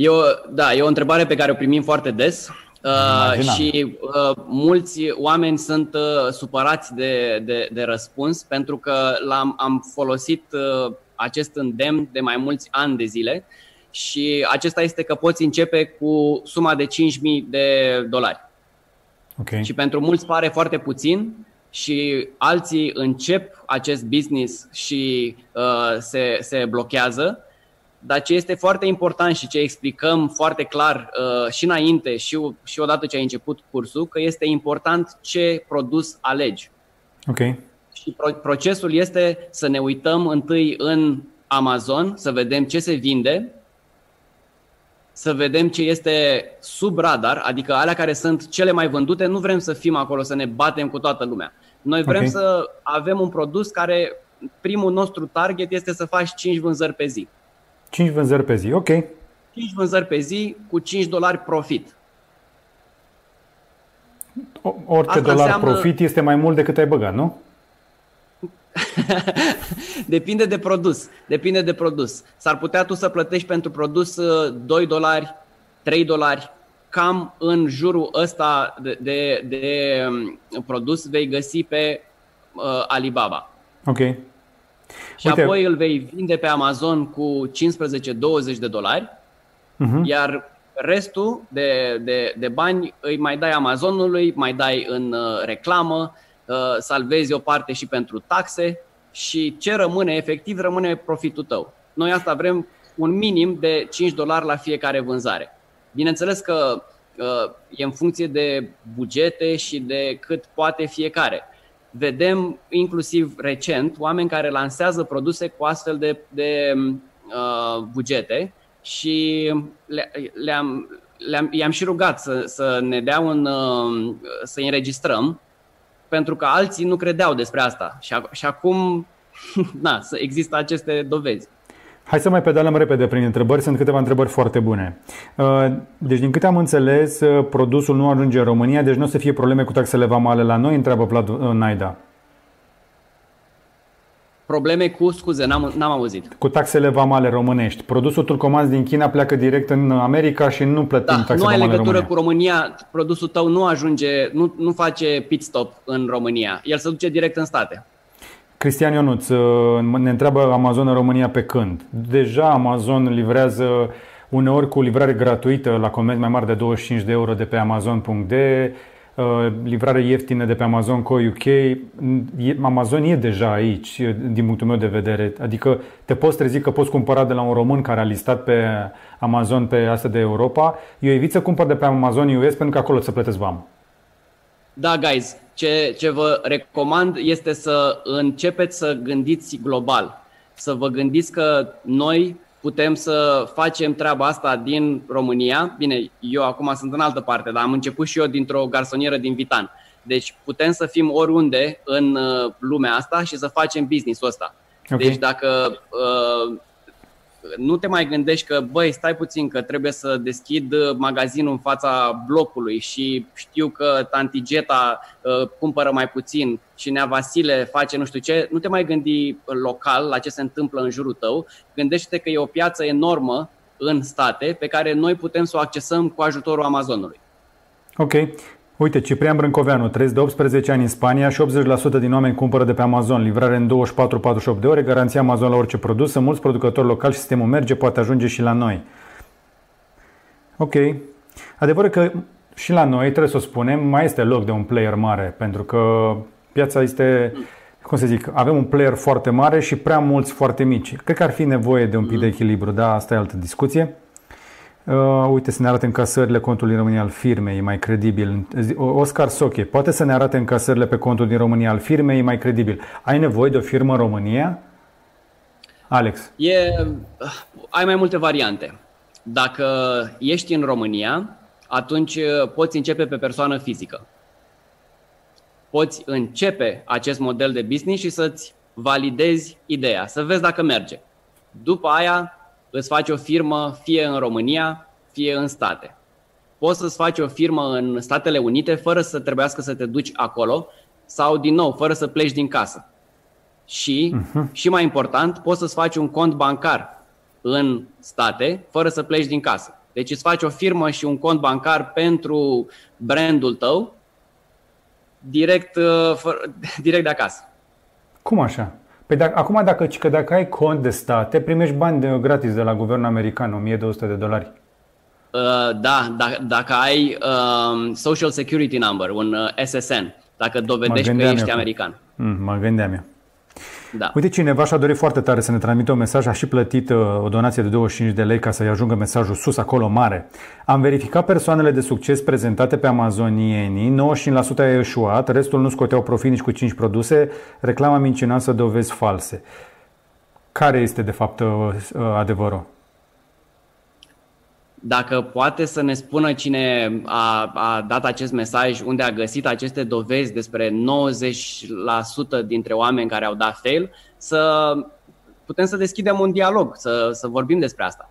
E o, da, e o întrebare pe care o primim foarte des uh, și uh, mulți oameni sunt uh, supărați de, de, de răspuns pentru că l-am am folosit uh, acest îndemn de mai mulți ani de zile și acesta este că poți începe cu suma de 5.000 de dolari. Okay. Și pentru mulți pare foarte puțin și alții încep acest business și uh, se, se blochează. Dar ce este foarte important și ce explicăm foarte clar uh, și înainte și, și odată ce ai început cursul, că este important ce produs alegi. Ok. Și pro- procesul este să ne uităm întâi în Amazon, să vedem ce se vinde să vedem ce este sub radar, adică alea care sunt cele mai vândute, nu vrem să fim acolo, să ne batem cu toată lumea. Noi vrem okay. să avem un produs care primul nostru target este să faci 5 vânzări pe zi. 5 vânzări pe zi, ok. 5 vânzări pe zi cu 5 dolari profit. Orice Asta dolar înseamnă... profit este mai mult decât ai băgat, nu? Depinde de produs. Depinde de produs. S-ar putea tu să plătești pentru produs 2 uh, dolari, 3 dolari, cam în jurul ăsta de, de, de um, produs vei găsi pe uh, Alibaba. Ok. Și Uite. apoi îl vei vinde pe Amazon cu 15-20 de dolari, uh-huh. iar restul de, de, de bani îi mai dai Amazonului, mai dai în uh, reclamă, uh, salvezi o parte și pentru taxe și ce rămâne efectiv rămâne profitul tău. Noi asta vrem un minim de 5 dolari la fiecare vânzare. Bineînțeles că uh, e în funcție de bugete și de cât poate fiecare. Vedem inclusiv recent oameni care lansează produse cu astfel de, de uh, bugete și le, le-am, le-am, i-am și rugat să, să ne dea un, uh, să înregistrăm pentru că alții nu credeau despre asta și, și acum na, să există aceste dovezi. Hai să mai pedalăm repede prin întrebări, sunt câteva întrebări foarte bune. Uh, deci, din câte am înțeles, uh, produsul nu ajunge în România, deci nu o să fie probleme cu taxele vamale la noi, întreabă Vlad uh, Naida. Probleme cu, scuze, n-am, n-am auzit. Cu taxele vamale românești. Produsul tu comanzi din China pleacă direct în America și nu plătim da, taxe nu ai legătură România. cu România, produsul tău nu ajunge, nu, nu face pit stop în România. El se duce direct în state. Cristian Ionuț ne întreabă Amazon în România pe când. Deja Amazon livrează uneori cu livrare gratuită la comenzi mai mari de 25 de euro de pe amazon.de, uh, livrare ieftină de pe Amazon Co UK. Amazon e deja aici, din punctul meu de vedere. Adică te poți trezi că poți cumpăra de la un român care a listat pe Amazon pe asta de Europa. Eu evit să cumpăr de pe Amazon US pentru că acolo să plătesc bani. Da, guys, ce, ce vă recomand este să începeți să gândiți global. Să vă gândiți că noi putem să facem treaba asta din România. Bine, eu acum sunt în altă parte, dar am început și eu dintr-o garsonieră din Vitan. Deci putem să fim oriunde în uh, lumea asta și să facem business-ul ăsta. Okay. Deci dacă uh, nu te mai gândești că, băi, stai puțin că trebuie să deschid uh, magazinul în fața blocului și știu că tanti Geta uh, cumpără mai puțin și Nea Vasile face nu știu ce, nu te mai gândi local la ce se întâmplă în jurul tău, gândește că e o piață enormă în state pe care noi putem să o accesăm cu ajutorul Amazonului. Ok. Uite, Ciprian Brâncoveanu, trăiesc de 18 ani în Spania și 80% din oameni cumpără de pe Amazon, livrare în 24-48 de ore, garanția Amazon la orice produs, sunt mulți producători locali și sistemul merge, poate ajunge și la noi. Ok. Adevărul că și la noi, trebuie să o spunem, mai este loc de un player mare, pentru că piața este, cum să zic, avem un player foarte mare și prea mulți foarte mici. Cred că ar fi nevoie de un pic de echilibru, da, asta e altă discuție. Uh, uite, să ne arate încasările contului în România al firmei, e mai credibil. Oscar Soche, poate să ne arate încasările pe contul din România al firmei, e mai credibil. Ai nevoie de o firmă în România? Alex. E, ai mai multe variante. Dacă ești în România, atunci uh, poți începe pe persoană fizică. Poți începe acest model de business și să-ți validezi ideea, să vezi dacă merge. După aia îți faci o firmă fie în România, fie în state. Poți să-ți faci o firmă în Statele Unite fără să trebuiască să te duci acolo sau, din nou, fără să pleci din casă. Și, uh-huh. și mai important, poți să-ți faci un cont bancar în state fără să pleci din casă. Deci îți faci o firmă și un cont bancar pentru brandul tău direct, uh, fără, direct de acasă. Cum așa? Păi dacă, acum dacă, că dacă ai cont de state, primești bani de, gratis de la guvernul american, 1200 de dolari. Uh, da, da, dacă ai um, Social Security Number, un uh, SSN, dacă dovedești că ești american. Mm, mă gândeam eu. Da. Uite, cineva și-a dorit foarte tare să ne transmită un mesaj, a și plătit uh, o donație de 25 de lei ca să-i ajungă mesajul sus, acolo mare. Am verificat persoanele de succes prezentate pe amazonienii, 95% a eșuat, restul nu scoteau profit nici cu 5 produse, reclama mincinoasă, dovezi false. Care este, de fapt, uh, uh, adevărul? Dacă poate să ne spună cine a, a dat acest mesaj, unde a găsit aceste dovezi despre 90% dintre oameni care au dat fail, să putem să deschidem un dialog, să, să vorbim despre asta.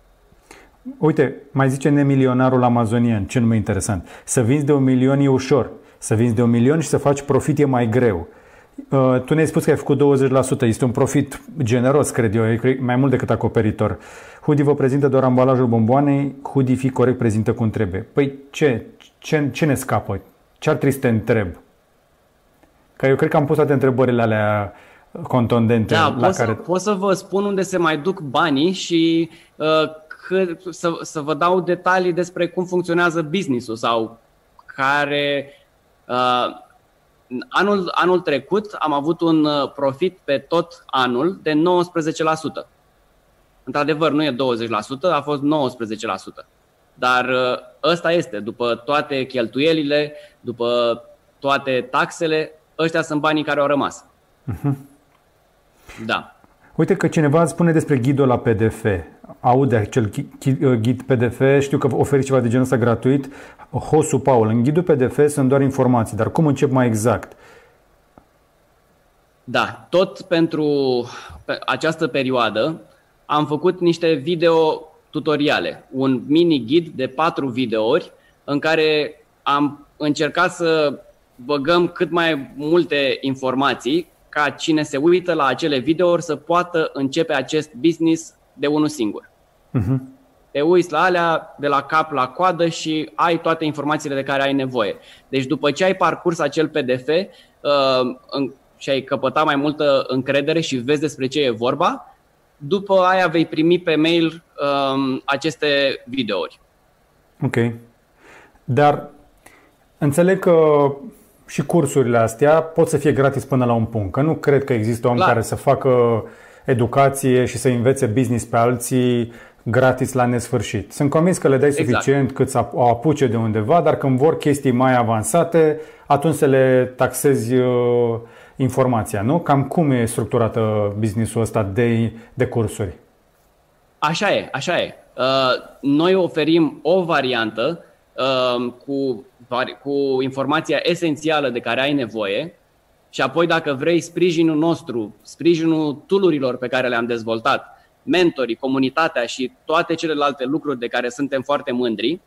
Uite, mai zice nemilionarul amazonian, ce nume interesant. Să vinzi de un milion e ușor, să vinzi de un milion și să faci profit e mai greu. Uh, tu ne-ai spus că ai făcut 20%, este un profit generos, cred eu, mai mult decât acoperitor. Hoodie vă prezintă doar ambalajul bomboanei, hoodie fi corect prezintă cum trebuie. Păi ce? Ce, ce ne scapă? Ce ar trebui să te întreb? Că eu cred că am pus toate întrebările alea contundente da, la pot care... Să, pot să vă spun unde se mai duc banii și uh, că, să, să vă dau detalii despre cum funcționează business-ul sau care... Uh, anul, anul trecut am avut un uh, profit pe tot anul de 19%. Într-adevăr, nu e 20%, a fost 19%. Dar uh, ăsta este, după toate cheltuielile, după toate taxele, ăștia sunt banii care au rămas. Uh-huh. Da. Uite că cineva spune despre ghidul la PDF. Aude acel ghid PDF, știu că oferi ceva de genul ăsta gratuit. Hosu Paul, în ghidul PDF sunt doar informații, dar cum încep mai exact? Da, tot pentru această perioadă am făcut niște video tutoriale, un mini ghid de patru videouri în care am încercat să băgăm cât mai multe informații ca cine se uită la acele videouri să poată începe acest business de unul singur. Uh-huh. Te uiți la alea de la cap la coadă și ai toate informațiile de care ai nevoie. Deci după ce ai parcurs acel PDF uh, în, și ai căpătat mai multă încredere și vezi despre ce e vorba, după aia vei primi pe mail uh, aceste videouri. Ok. Dar înțeleg că și cursurile astea pot să fie gratis până la un punct. Că nu cred că există om Clar. care să facă educație și să învețe business pe alții gratis la nesfârșit. Sunt convins că le dai exact. suficient cât să o apuce de undeva, dar când vor chestii mai avansate, atunci să le taxezi uh, informația, nu? Cam cum e structurată businessul ăsta de, de cursuri? Așa e, așa e. Uh, noi oferim o variantă uh, cu cu informația esențială de care ai nevoie și apoi dacă vrei sprijinul nostru, sprijinul tulurilor pe care le-am dezvoltat, mentorii, comunitatea și toate celelalte lucruri de care suntem foarte mândri,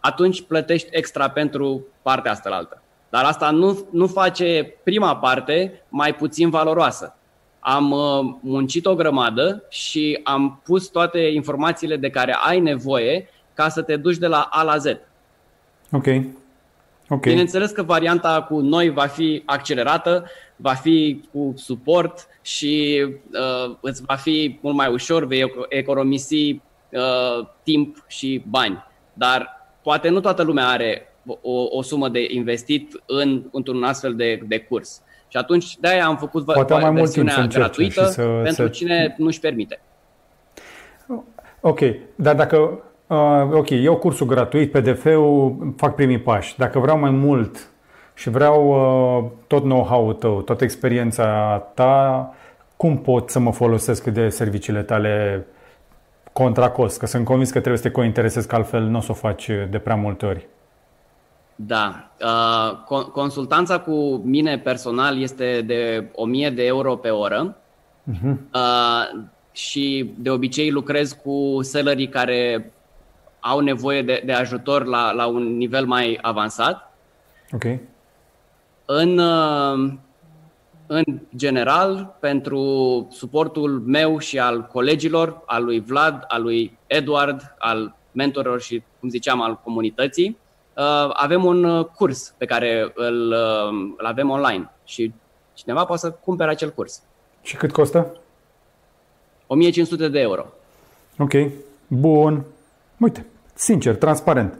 atunci plătești extra pentru partea asta la altă. Dar asta nu, nu face prima parte mai puțin valoroasă. Am uh, muncit o grămadă și am pus toate informațiile de care ai nevoie ca să te duci de la A la Z. Ok. Okay. Bineînțeles că varianta cu noi va fi accelerată, va fi cu suport și uh, îți va fi mult mai ușor, vei economisi uh, timp și bani. Dar poate nu toată lumea are o, o sumă de investit în, într-un astfel de, de curs. Și atunci de-aia am făcut Poate mai versiunea mult gratuită să, pentru să... cine nu-și permite. Ok, dar dacă Uh, ok, eu cursul gratuit, PDF-ul, fac primii pași. Dacă vreau mai mult și vreau uh, tot know-how-ul tău, toată experiența ta, cum pot să mă folosesc de serviciile tale contra cost? Că sunt convins că trebuie să te cointeresez, că altfel nu o să o faci de prea multe ori. Da. Uh, consultanța cu mine personal este de 1000 de euro pe oră. Uh-huh. Uh, și de obicei lucrez cu sellerii care au nevoie de, de ajutor la, la un nivel mai avansat. Ok. În, uh, în general, pentru suportul meu și al colegilor, al lui Vlad, al lui Edward, al mentorilor și, cum ziceam, al comunității, uh, avem un uh, curs pe care îl, îl avem online și cineva poate să cumpere acel curs. Și cât costă? 1500 de euro. Ok, bun. Uite, Sincer, transparent.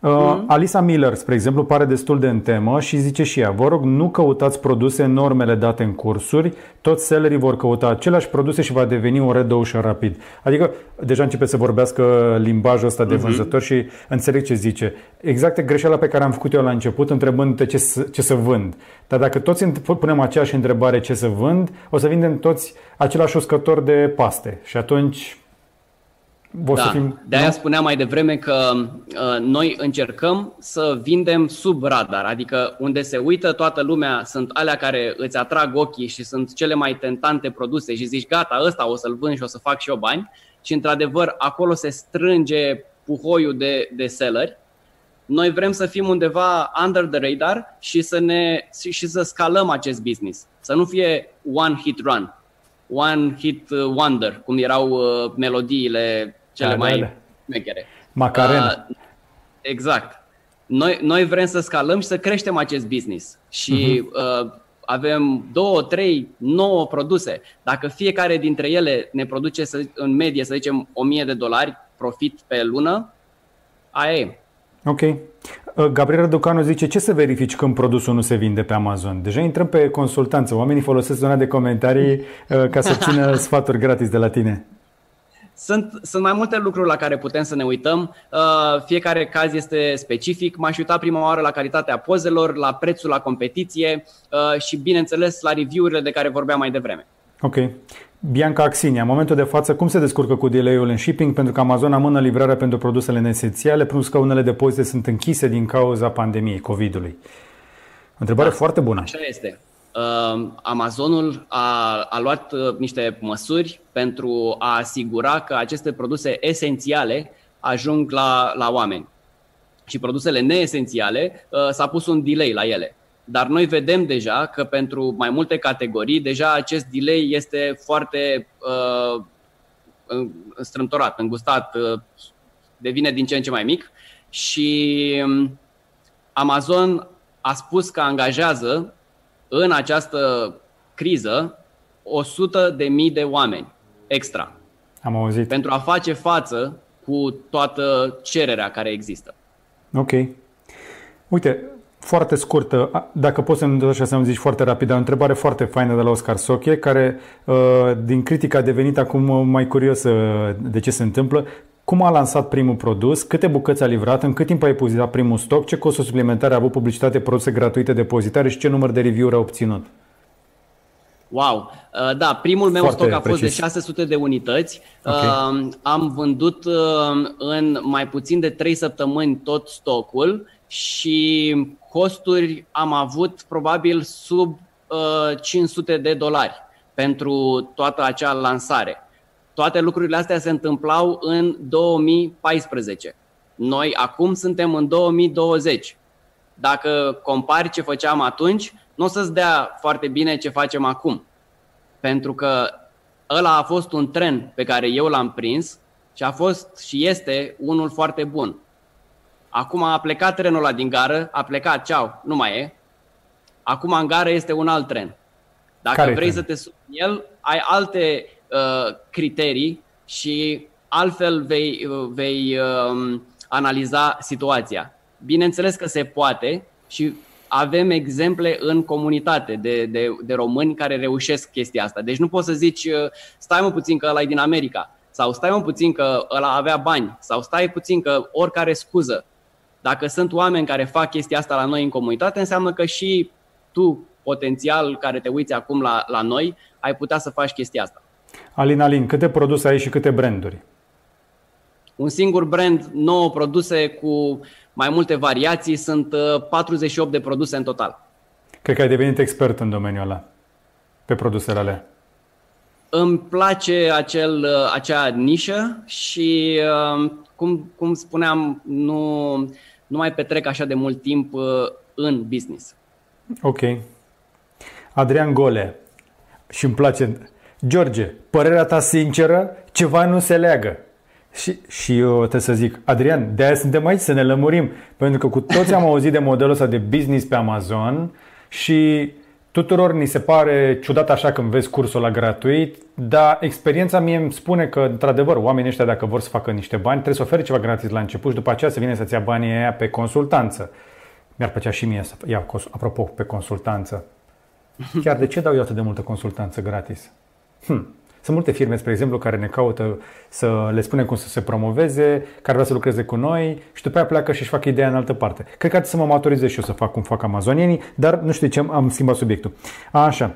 Uh, mm-hmm. Alisa Miller, spre exemplu, pare destul de în temă și zice și ea, vă rog, nu căutați produse în normele date în cursuri, toți sellerii vor căuta aceleași produse și va deveni un red ocean rapid. Adică deja începe să vorbească limbajul ăsta de mm-hmm. vânzător și înțeleg ce zice. Exact greșeala pe care am făcut eu la început, întrebând ce, să, ce să vând. Dar dacă toți punem aceeași întrebare ce să vând, o să vindem toți același uscător de paste. Și atunci vor da. să fim... De aia spuneam mai devreme că uh, noi încercăm să vindem sub radar, adică unde se uită toată lumea sunt alea care îți atrag ochii și sunt cele mai tentante produse și zici gata, ăsta o să-l vând și o să fac și eu bani și într-adevăr acolo se strânge puhoiul de, de selleri. Noi vrem să fim undeva under the radar și să, ne, și să scalăm acest business. Să nu fie one hit run, one hit uh, wonder, cum erau uh, melodiile cele da, mai da, da. șmechere. Macarena. Uh, exact. Noi, noi vrem să scalăm și să creștem acest business. Și uh-huh. uh, avem două, trei, nouă produse. Dacă fiecare dintre ele ne produce să, în medie, să zicem, 1000 de dolari profit pe lună, aia e. Ok. Uh, Gabriela Ducanu zice, ce să verifici când produsul nu se vinde pe Amazon? Deja intrăm pe consultanță. Oamenii folosesc zona de comentarii uh, ca să obțină sfaturi gratis de la tine. Sunt, sunt mai multe lucruri la care putem să ne uităm. Uh, fiecare caz este specific. M-aș uita prima oară la calitatea pozelor, la prețul la competiție și, bineînțeles, la review-urile de care vorbeam mai devreme. Ok. Bianca Axinia, în momentul de față, cum se descurcă cu delay-ul în shipping? Pentru că Amazon amână livrarea pentru produsele neesențiale, plus că unele depozite sunt închise din cauza pandemiei, COVID-ului. O întrebare da, foarte bună. Așa este. Uh, Amazonul a, a luat uh, niște măsuri pentru a asigura că aceste produse esențiale ajung la, la oameni. Și produsele neesențiale uh, s-a pus un delay la ele. Dar noi vedem deja că pentru mai multe categorii, deja acest delay este foarte uh, strâmtorat, îngustat, uh, devine din ce în ce mai mic și um, Amazon a spus că angajează în această criză 100 de mii de oameni extra. Am auzit. Pentru a face față cu toată cererea care există. Ok. Uite, foarte scurtă, dacă poți să-mi așa să-mi zici foarte rapid, o întrebare foarte faină de la Oscar Soche, care uh, din critica a devenit acum mai curios uh, de ce se întâmplă. Cum a lansat primul produs, câte bucăți a livrat, în cât timp a epuizat primul stoc, ce costuri suplimentare a avut publicitate, produse gratuite, depozitare și ce număr de review-uri a obținut? Wow! Uh, da, primul meu Foarte stoc a fost precis. de 600 de unități. Okay. Am vândut în mai puțin de 3 săptămâni tot stocul și costuri am avut probabil sub uh, 500 de dolari pentru toată acea lansare. Toate lucrurile astea se întâmplau în 2014. Noi acum suntem în 2020. Dacă compari ce făceam atunci, nu o să-ți dea foarte bine ce facem acum. Pentru că ăla a fost un tren pe care eu l-am prins și a fost și este unul foarte bun. Acum a plecat trenul ăla din gară, a plecat, ceau, nu mai e. Acum în gară este un alt tren. Dacă Care vrei tren? să te suni el, ai alte uh, criterii și altfel vei, uh, vei uh, analiza situația. Bineînțeles că se poate și avem exemple în comunitate de, de, de români care reușesc chestia asta. Deci nu poți să zici, uh, stai mă puțin că ăla e din America, sau stai mă puțin că ăla avea bani, sau stai puțin că oricare scuză dacă sunt oameni care fac chestia asta la noi în comunitate, înseamnă că și tu, potențial, care te uiți acum la, la noi, ai putea să faci chestia asta. Alin, Alin, câte produse ai și câte branduri? Un singur brand, 9 produse cu mai multe variații, sunt 48 uh, de produse în total. Cred că ai devenit expert în domeniul ăla, pe produsele alea. Îmi place acel, uh, acea nișă și, uh, cum, cum spuneam, nu, nu mai petrec așa de mult timp uh, în business. Ok. Adrian Gole. Și îmi place. George, părerea ta sinceră, ceva nu se leagă. Și, și eu trebuie să zic, Adrian, de aia suntem aici să ne lămurim. Pentru că cu toți am auzit de modelul ăsta de business pe Amazon și tuturor ni se pare ciudat așa când vezi cursul la gratuit, dar experiența mie îmi spune că, într-adevăr, oamenii ăștia, dacă vor să facă niște bani, trebuie să ofere ceva gratis la început și după aceea să vine să-ți ia banii aia pe consultanță. Mi-ar plăcea și mie să iau, apropo, pe consultanță. Chiar de ce dau eu atât de multă consultanță gratis? Hm. Sunt multe firme, spre exemplu, care ne caută să le spunem cum să se promoveze, care vrea să lucreze cu noi și după aia pleacă și își fac ideea în altă parte. Cred că ar să mă maturizez și eu să fac cum fac amazonienii, dar nu știu ce, am schimbat subiectul. Așa.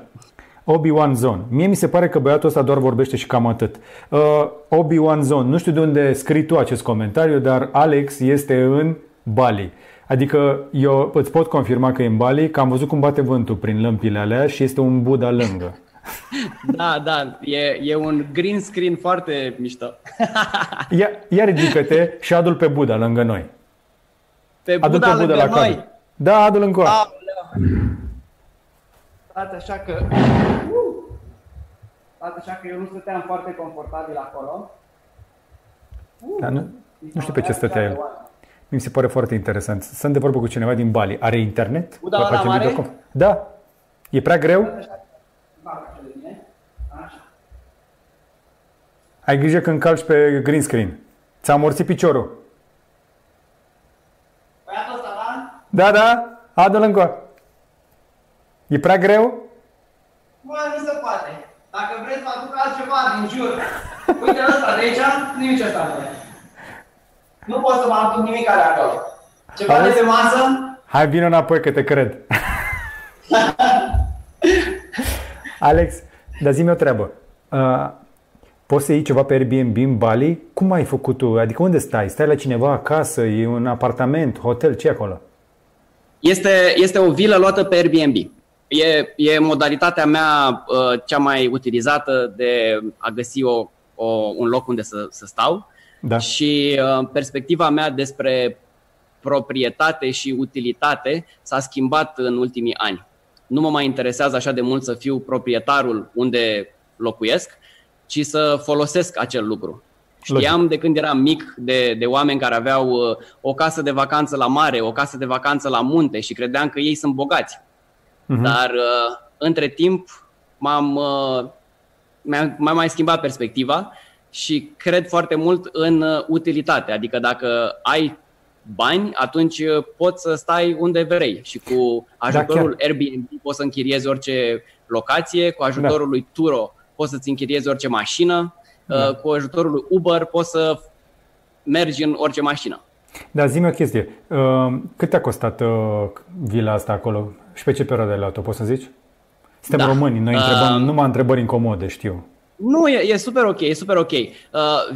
Obi-Wan Zone. Mie mi se pare că băiatul ăsta doar vorbește și cam atât. Uh, Obi-Wan Zone. Nu știu de unde scrii tu acest comentariu, dar Alex este în Bali. Adică eu îți pot confirma că e în Bali, că am văzut cum bate vântul prin lămpile alea și este un Buddha lângă. Da, da, e, e un green screen foarte mișto. ia, ia ridică-te și adu pe Buddha lângă noi. Pe Buddha, adu pe Buddha lângă la noi? Cadru. Da, adu-l încă. Stați așa că... Stați așa că eu nu stăteam foarte confortabil acolo. Da, nu, nu știu pe ce stătea el. Mi se pare foarte interesant. Sunt de vorbă cu cineva din Bali. Are internet? Uda la mare? Da. E prea greu? Ai grijă când calci pe green screen. Ți-a morțit piciorul. Băiatul ăsta, da? Da, da. Adu-l încă. E prea greu? Mă, nu se poate. Dacă vreți să aduc altceva din jur. Uite ăsta de aici, nimic ăsta nu Nu pot să mă aduc nimic de acolo. Ceva Auzi? de pe masă? Hai, vină înapoi că te cred. Alex, dar zi-mi o treabă. Uh, poți să iei ceva pe Airbnb în Bali? Cum ai făcut tu? Adică unde stai? Stai la cineva acasă? E un apartament, hotel? ce acolo? Este, este o vilă luată pe Airbnb. E, e modalitatea mea uh, cea mai utilizată de a găsi o, o, un loc unde să, să stau. Da. Și uh, perspectiva mea despre proprietate și utilitate s-a schimbat în ultimii ani. Nu mă mai interesează așa de mult să fiu proprietarul unde locuiesc, ci să folosesc acel lucru. Știam de când eram mic de, de oameni care aveau uh, o casă de vacanță la mare, o casă de vacanță la munte și credeam că ei sunt bogați. Uh-huh. Dar uh, între timp m-am, uh, mi-am, m-am mai schimbat perspectiva și cred foarte mult în uh, utilitate. Adică dacă ai bani, atunci uh, poți să stai unde vrei și cu ajutorul da, Airbnb poți să închiriezi orice locație, cu ajutorul da. lui Turo poți să-ți închiriezi orice mașină, da. Uh, cu ajutorul lui Uber poți să mergi în orice mașină. Da, zi-mi o chestie. Uh, cât te-a costat vila asta acolo și pe ce perioadă ai luat-o, poți să zici? Suntem da. români, noi întrebăm uh, numai întrebări incomode, știu. Nu, e, e super ok, e super ok. Uh,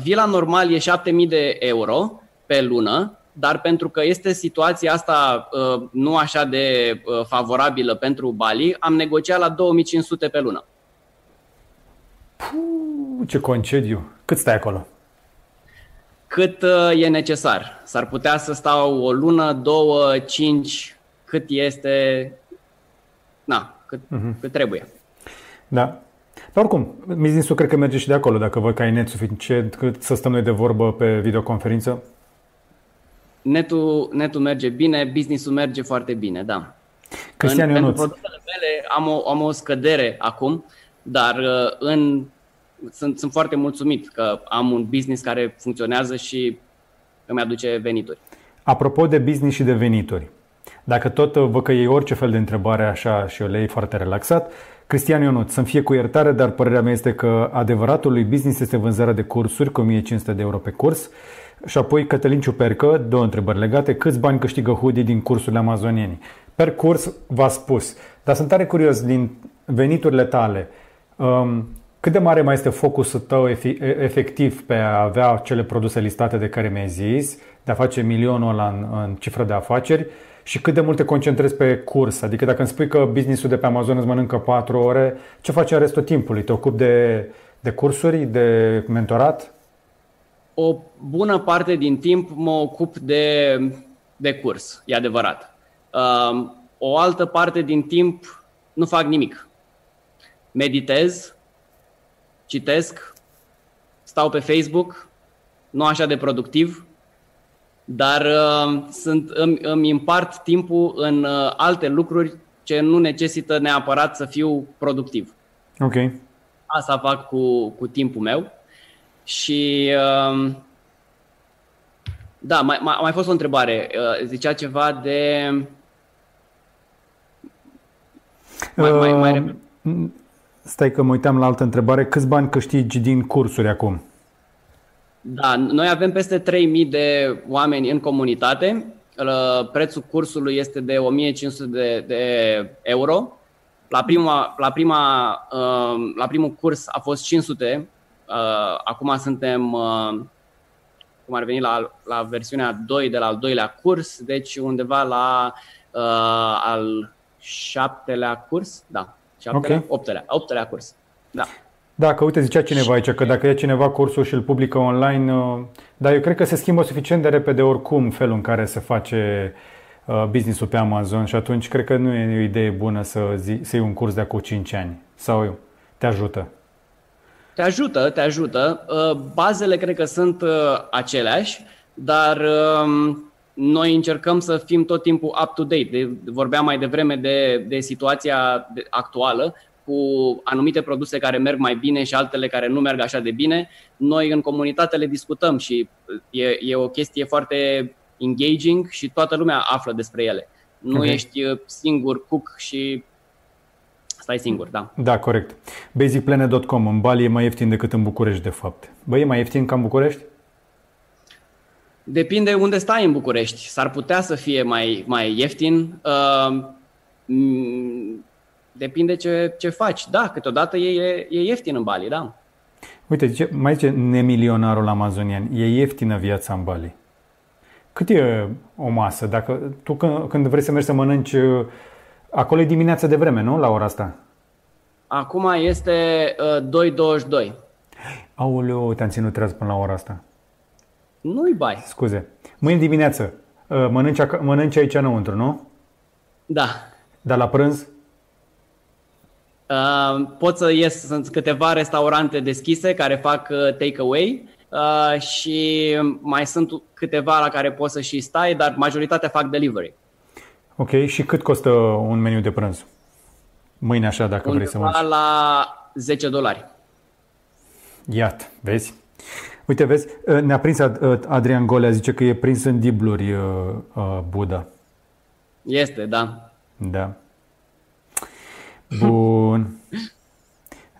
vila normal e 7000 de euro pe lună, dar pentru că este situația asta uh, nu așa de uh, favorabilă pentru Bali, am negociat la 2500 pe lună. Puh, ce concediu! Cât stai acolo? Cât uh, e necesar. S-ar putea să stau o lună, două, cinci, cât este, na, cât, uh-huh. cât trebuie. Da. Dar oricum, business-ul cred că merge și de acolo, dacă văd că ai net suficient cât să stăm noi de vorbă pe videoconferință. Netul, netul merge bine, business-ul merge foarte bine, da. Cristian în, Ionuț. Pentru produsele mele am o, am o scădere acum, dar uh, în, sunt, sunt foarte mulțumit că am un business care funcționează și îmi aduce venituri. Apropo de business și de venituri, dacă tot uh, vă că iei orice fel de întrebare așa și o lei foarte relaxat, Cristian Ionut, să-mi fie cu iertare, dar părerea mea este că adevăratul lui business este vânzarea de cursuri cu 1500 de euro pe curs. Și apoi Cătălin Ciupercă, două întrebări legate. Câți bani câștigă Hoodie din cursurile amazonieni? Per curs v-a spus. Dar sunt tare curios din veniturile tale. Um, cât de mare mai este focusul tău efectiv pe a avea cele produse listate de care mi-ai zis, de a face milionul ăla în, în cifră de afaceri și cât de mult te concentrezi pe curs? Adică dacă îmi spui că businessul de pe Amazon îți mănâncă 4 ore, ce faci în restul timpului? Te ocupi de, de cursuri, de mentorat? O bună parte din timp mă ocup de, de curs, e adevărat. Um, o altă parte din timp nu fac nimic. Meditez, citesc, stau pe Facebook, nu așa de productiv, dar uh, sunt, îmi, îmi împart timpul în uh, alte lucruri ce nu necesită neapărat să fiu productiv. Ok. Asta fac cu, cu timpul meu. Și uh, da, mai, mai, mai fost o întrebare. Uh, zicea ceva de... Mai, uh, mai, mai... Stai că mă uitam la altă întrebare. Câți bani câștigi din cursuri acum? Da, noi avem peste 3000 de oameni în comunitate. Prețul cursului este de 1500 de, de euro. La, prima, la, prima, uh, la primul curs a fost 500. Uh, acum suntem, uh, cum ar veni, la, la versiunea 2 de la al doilea curs, deci undeva la al șaptelea curs. Da, șaptelea, okay. optelea, optelea curs. Da. Da, că uite, zicea cineva aici că dacă e cineva cursul și îl publică online, uh, dar eu cred că se schimbă suficient de repede oricum felul în care se face uh, business-ul pe Amazon și atunci cred că nu e o idee bună să, zi, să iei un curs de acum 5 ani sau te ajută. Te ajută, te ajută. Uh, bazele cred că sunt aceleași, dar um, noi încercăm să fim tot timpul up-to-date. De, vorbeam mai devreme de, de situația actuală cu anumite produse care merg mai bine și altele care nu merg așa de bine. Noi în comunitate le discutăm și e, e o chestie foarte engaging și toată lumea află despre ele. Nu okay. ești uh, singur cook și stai singur, da. Da, corect. Basicplanet.com în Bali e mai ieftin decât în București, de fapt. Băi, e mai ieftin ca în București? Depinde unde stai în București. S-ar putea să fie mai, mai ieftin. Uh, depinde ce, ce faci. Da, câteodată e, e ieftin în Bali, da. Uite, zice, mai zice nemilionarul amazonian, e ieftină viața în Bali. Cât e o masă? Dacă tu când, când vrei să mergi să mănânci, uh, acolo e dimineața de vreme, nu? La ora asta. Acum este uh, 2.22. Aoleu, te-am ținut treaz până la ora asta. Nu-i bai. Scuze. Mâine dimineață uh, mănânci, mănânci aici înăuntru, nu? Da. Dar la prânz? Uh, pot să ies, sunt câteva restaurante deschise care fac uh, takeaway uh, și mai sunt câteva la care poți să și stai, dar majoritatea fac delivery. Ok, și cât costă un meniu de prânz? Mâine așa, dacă Undeva vrei să mănânci. la 10 dolari. Iată, vezi? Uite, vezi, ne-a prins Adrian Golea, zice că e prins în dibluri Buddha. Este, da. Da. Bun.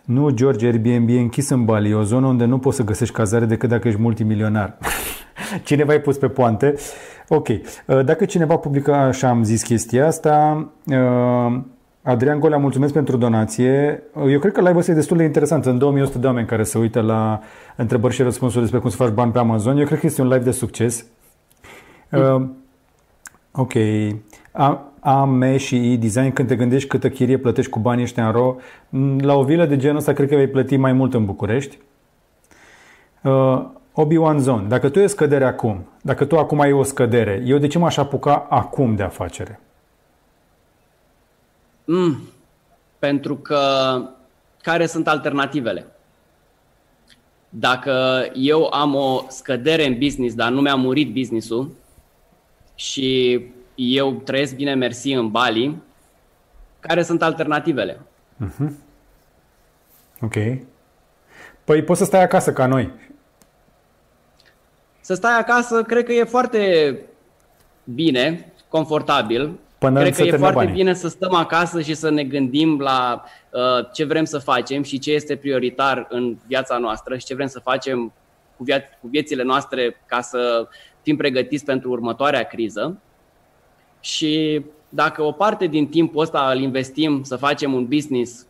Nu, George, Airbnb e închis în Bali. E o zonă unde nu poți să găsești cazare decât dacă ești multimilionar. Cineva ai pus pe poante. Ok. Uh, dacă cineva publică, așa am zis chestia asta, uh, Adrian Golea, mulțumesc pentru donație. Uh, eu cred că live-ul ăsta e destul de interesant. În 2100 de oameni care se uită la întrebări și răspunsuri despre cum să faci bani pe Amazon. Eu cred că este un live de succes. Mm. Ok. AME și e-design, când te gândești câtă chirie plătești cu banii ăștia în ro, la o vilă de genul ăsta cred că vei plăti mai mult în București. Uh, Obi-Wan Zone, dacă tu e scădere acum, dacă tu acum ai o scădere, eu de ce m-aș apuca acum de afacere? Mm, pentru că care sunt alternativele? Dacă eu am o scădere în business, dar nu mi-a murit businessul și eu trăiesc bine mersi în Bali, care sunt alternativele? Uh-huh. Ok. Păi poți să stai acasă ca noi. Să stai acasă, cred că e foarte bine, confortabil. Până cred că e foarte banii. bine să stăm acasă și să ne gândim la uh, ce vrem să facem și ce este prioritar în viața noastră și ce vrem să facem cu, via- cu viețile noastre ca să fim pregătiți pentru următoarea criză și dacă o parte din timpul ăsta îl investim să facem un business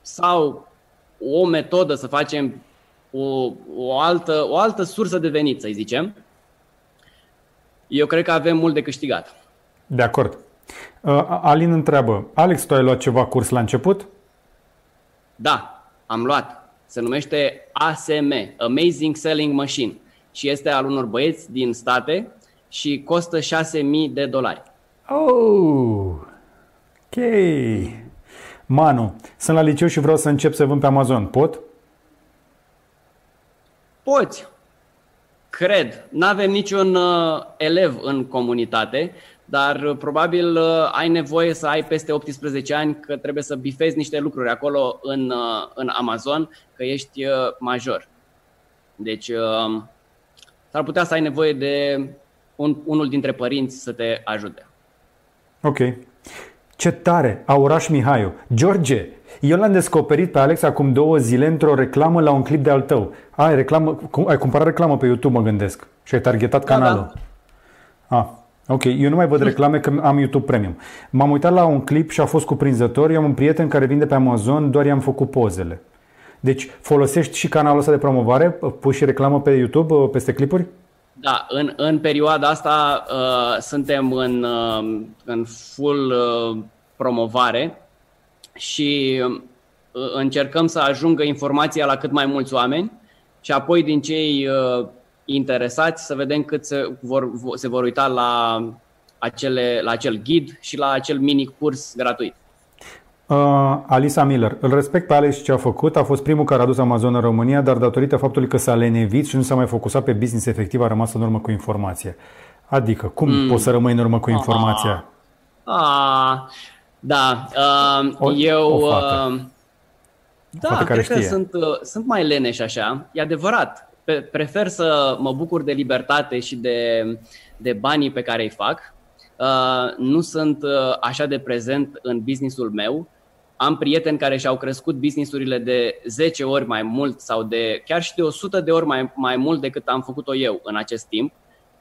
sau o metodă să facem o, o, altă, o altă sursă de venit, să zicem, eu cred că avem mult de câștigat. De acord. Uh, Alin întreabă, Alex, tu ai luat ceva curs la început? Da, am luat. Se numește ASM, Amazing Selling Machine, și este al unor băieți din state și costă 6.000 de dolari. Oh, ok. Manu, sunt la liceu și vreau să încep să vând pe Amazon. Pot? Poți. Cred. Nu avem niciun uh, elev în comunitate, dar uh, probabil uh, ai nevoie să ai peste 18 ani că trebuie să bifezi niște lucruri acolo în, uh, în Amazon, că ești uh, major. Deci uh, s-ar putea să ai nevoie de un, unul dintre părinți să te ajute. Ok. Ce tare! Auraș Mihaiu. George, eu l-am descoperit pe Alex acum două zile într-o reclamă la un clip de al tău. Ai, reclamă, ai cumpărat reclamă pe YouTube, mă gândesc. Și ai targetat da, canalul. Da. Ah, ok. Eu nu mai văd reclame că am YouTube Premium. M-am uitat la un clip și a fost cuprinzător. Eu am un prieten care vinde pe Amazon, doar i-am făcut pozele. Deci folosești și canalul ăsta de promovare? Pui și reclamă pe YouTube peste clipuri? Da, în, în perioada asta uh, suntem în, uh, în full uh, promovare și uh, încercăm să ajungă informația la cât mai mulți oameni și apoi din cei uh, interesați să vedem cât se vor, se vor uita la, acele, la acel ghid și la acel mini curs gratuit. Uh, Alisa Miller. Îl respect pe Alex ce a făcut. A fost primul care a adus Amazon în România, dar datorită faptului că s-a lenevit și nu s-a mai focusat pe business efectiv, a rămas în urmă cu informație. Adică, cum mm. poți să rămâi în urmă cu informația? Ah, da, uh, o, eu... O fată. Uh, da, fată care cred știe. că sunt, uh, sunt mai leneși așa. E adevărat. Pe, prefer să mă bucur de libertate și de, de banii pe care îi fac. Uh, nu sunt uh, așa de prezent în businessul meu. Am prieteni care și-au crescut businessurile de 10 ori mai mult sau de chiar și de 100 de ori mai, mai mult decât am făcut-o eu în acest timp.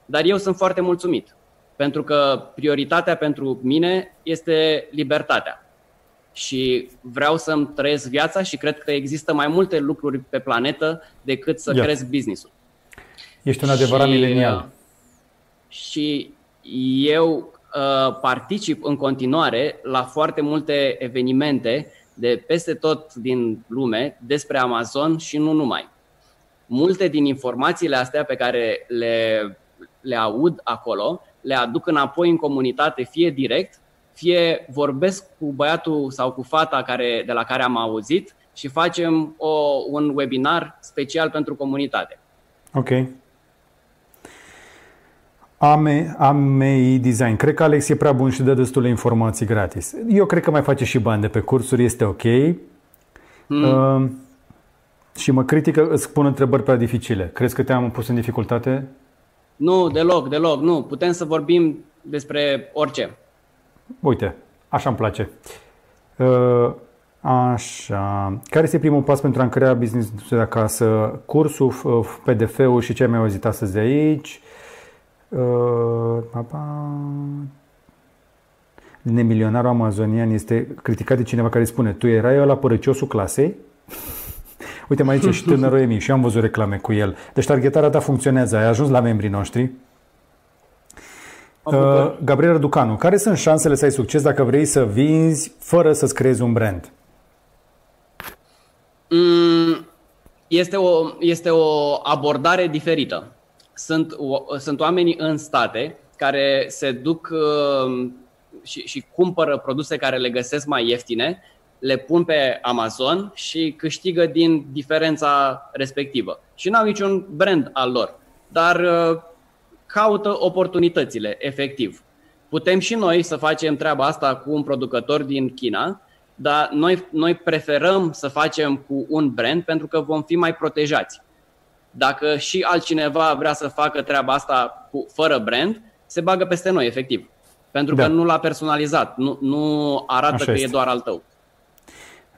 Dar eu sunt foarte mulțumit. Pentru că prioritatea pentru mine este libertatea. Și vreau să-mi trăiesc viața și cred că există mai multe lucruri pe planetă decât să Ia. cresc business-ul. Ești un adevărat și, milenial. Uh, și eu uh, particip în continuare la foarte multe evenimente de peste tot din lume despre Amazon și nu numai. Multe din informațiile astea pe care le, le aud acolo le aduc înapoi în comunitate, fie direct, fie vorbesc cu băiatul sau cu fata care, de la care am auzit și facem o, un webinar special pentru comunitate. Ok. AME, AMEI Design. Cred că Alex e prea bun și dă destule informații gratis. Eu cred că mai face și bani de pe cursuri, este ok. Hmm. Uh, și mă critică, îți pun întrebări prea dificile. Crezi că te-am pus în dificultate? Nu, deloc, deloc, nu. Putem să vorbim despre orice. Uite, așa îmi place. Uh, așa. Care este primul pas pentru a crea business de acasă? Cursul, PDF-ul și ce ai mai auzit astăzi de aici? Uh, Nemilionarul amazonian este criticat de cineva care spune Tu erai la părăciosul clasei? Uite, mai zice și tânărul Emi și am văzut reclame cu el. Deci targetarea ta funcționează, ai ajuns la membrii noștri. Uh, Gabriel Ducanu, care sunt șansele să ai succes dacă vrei să vinzi fără să-ți creezi un brand? Mm, este o, este o abordare diferită. Sunt, o, sunt oamenii în state care se duc uh, și, și cumpără produse care le găsesc mai ieftine le pun pe Amazon și câștigă din diferența respectivă. Și n-au niciun brand al lor, dar uh, caută oportunitățile, efectiv. Putem și noi să facem treaba asta cu un producător din China, dar noi, noi preferăm să facem cu un brand pentru că vom fi mai protejați. Dacă și altcineva vrea să facă treaba asta cu, fără brand, se bagă peste noi, efectiv. Pentru da. că nu l-a personalizat, nu, nu arată Așa că este. e doar al tău.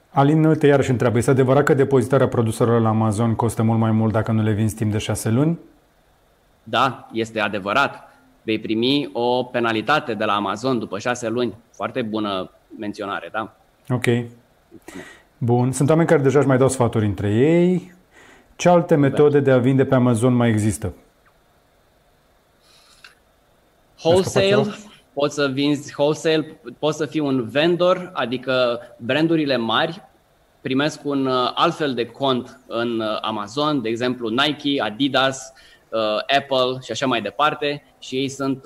Alin, uite, iarăși întreabă, este adevărat că depozitarea produselor la Amazon costă mult mai mult dacă nu le vinzi timp de șase luni? Da, este adevărat. Vei primi o penalitate de la Amazon după șase luni. Foarte bună menționare, da? Ok. Bun. Sunt oameni care deja își mai dau sfaturi între ei. Ce alte metode de a vinde pe Amazon mai există? Wholesale, poți să vinzi wholesale, poți să fii un vendor, adică brandurile mari primesc un uh, alt fel de cont în uh, Amazon, de exemplu Nike, Adidas, uh, Apple și așa mai departe și ei sunt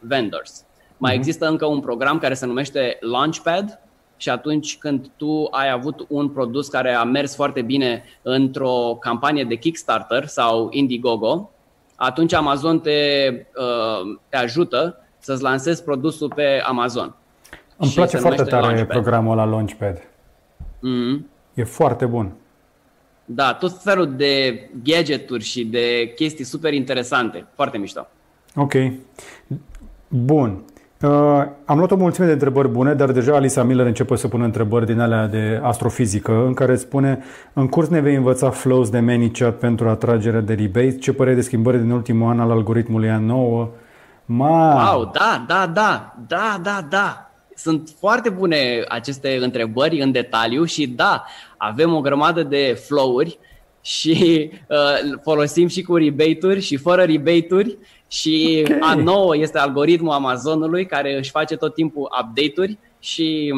vendors. Mai uh-huh. există încă un program care se numește Launchpad și atunci când tu ai avut un produs care a mers foarte bine într-o campanie de Kickstarter sau Indiegogo, atunci Amazon te, te ajută să-ți lansezi produsul pe Amazon. Îmi și place foarte tare Launchpad. programul la Launchpad. Mm-hmm. E foarte bun. Da, tot felul de gadgeturi și de chestii super interesante. Foarte mișto. Ok. Bun. Uh, am luat o mulțime de întrebări bune, dar deja Alisa Miller începe să pună întrebări din alea de astrofizică, în care spune în curs ne vei învăța flows de ManyChat pentru atragerea de rebate. Ce părere de schimbări din ultimul an al algoritmului A9? Ma. Wow, da, da, da, da, da, da. Sunt foarte bune aceste întrebări în detaliu și da, avem o grămadă de flow-uri și uh, folosim și cu rebate-uri și fără rebate-uri și okay. A9 este algoritmul Amazonului care își face tot timpul update-uri și,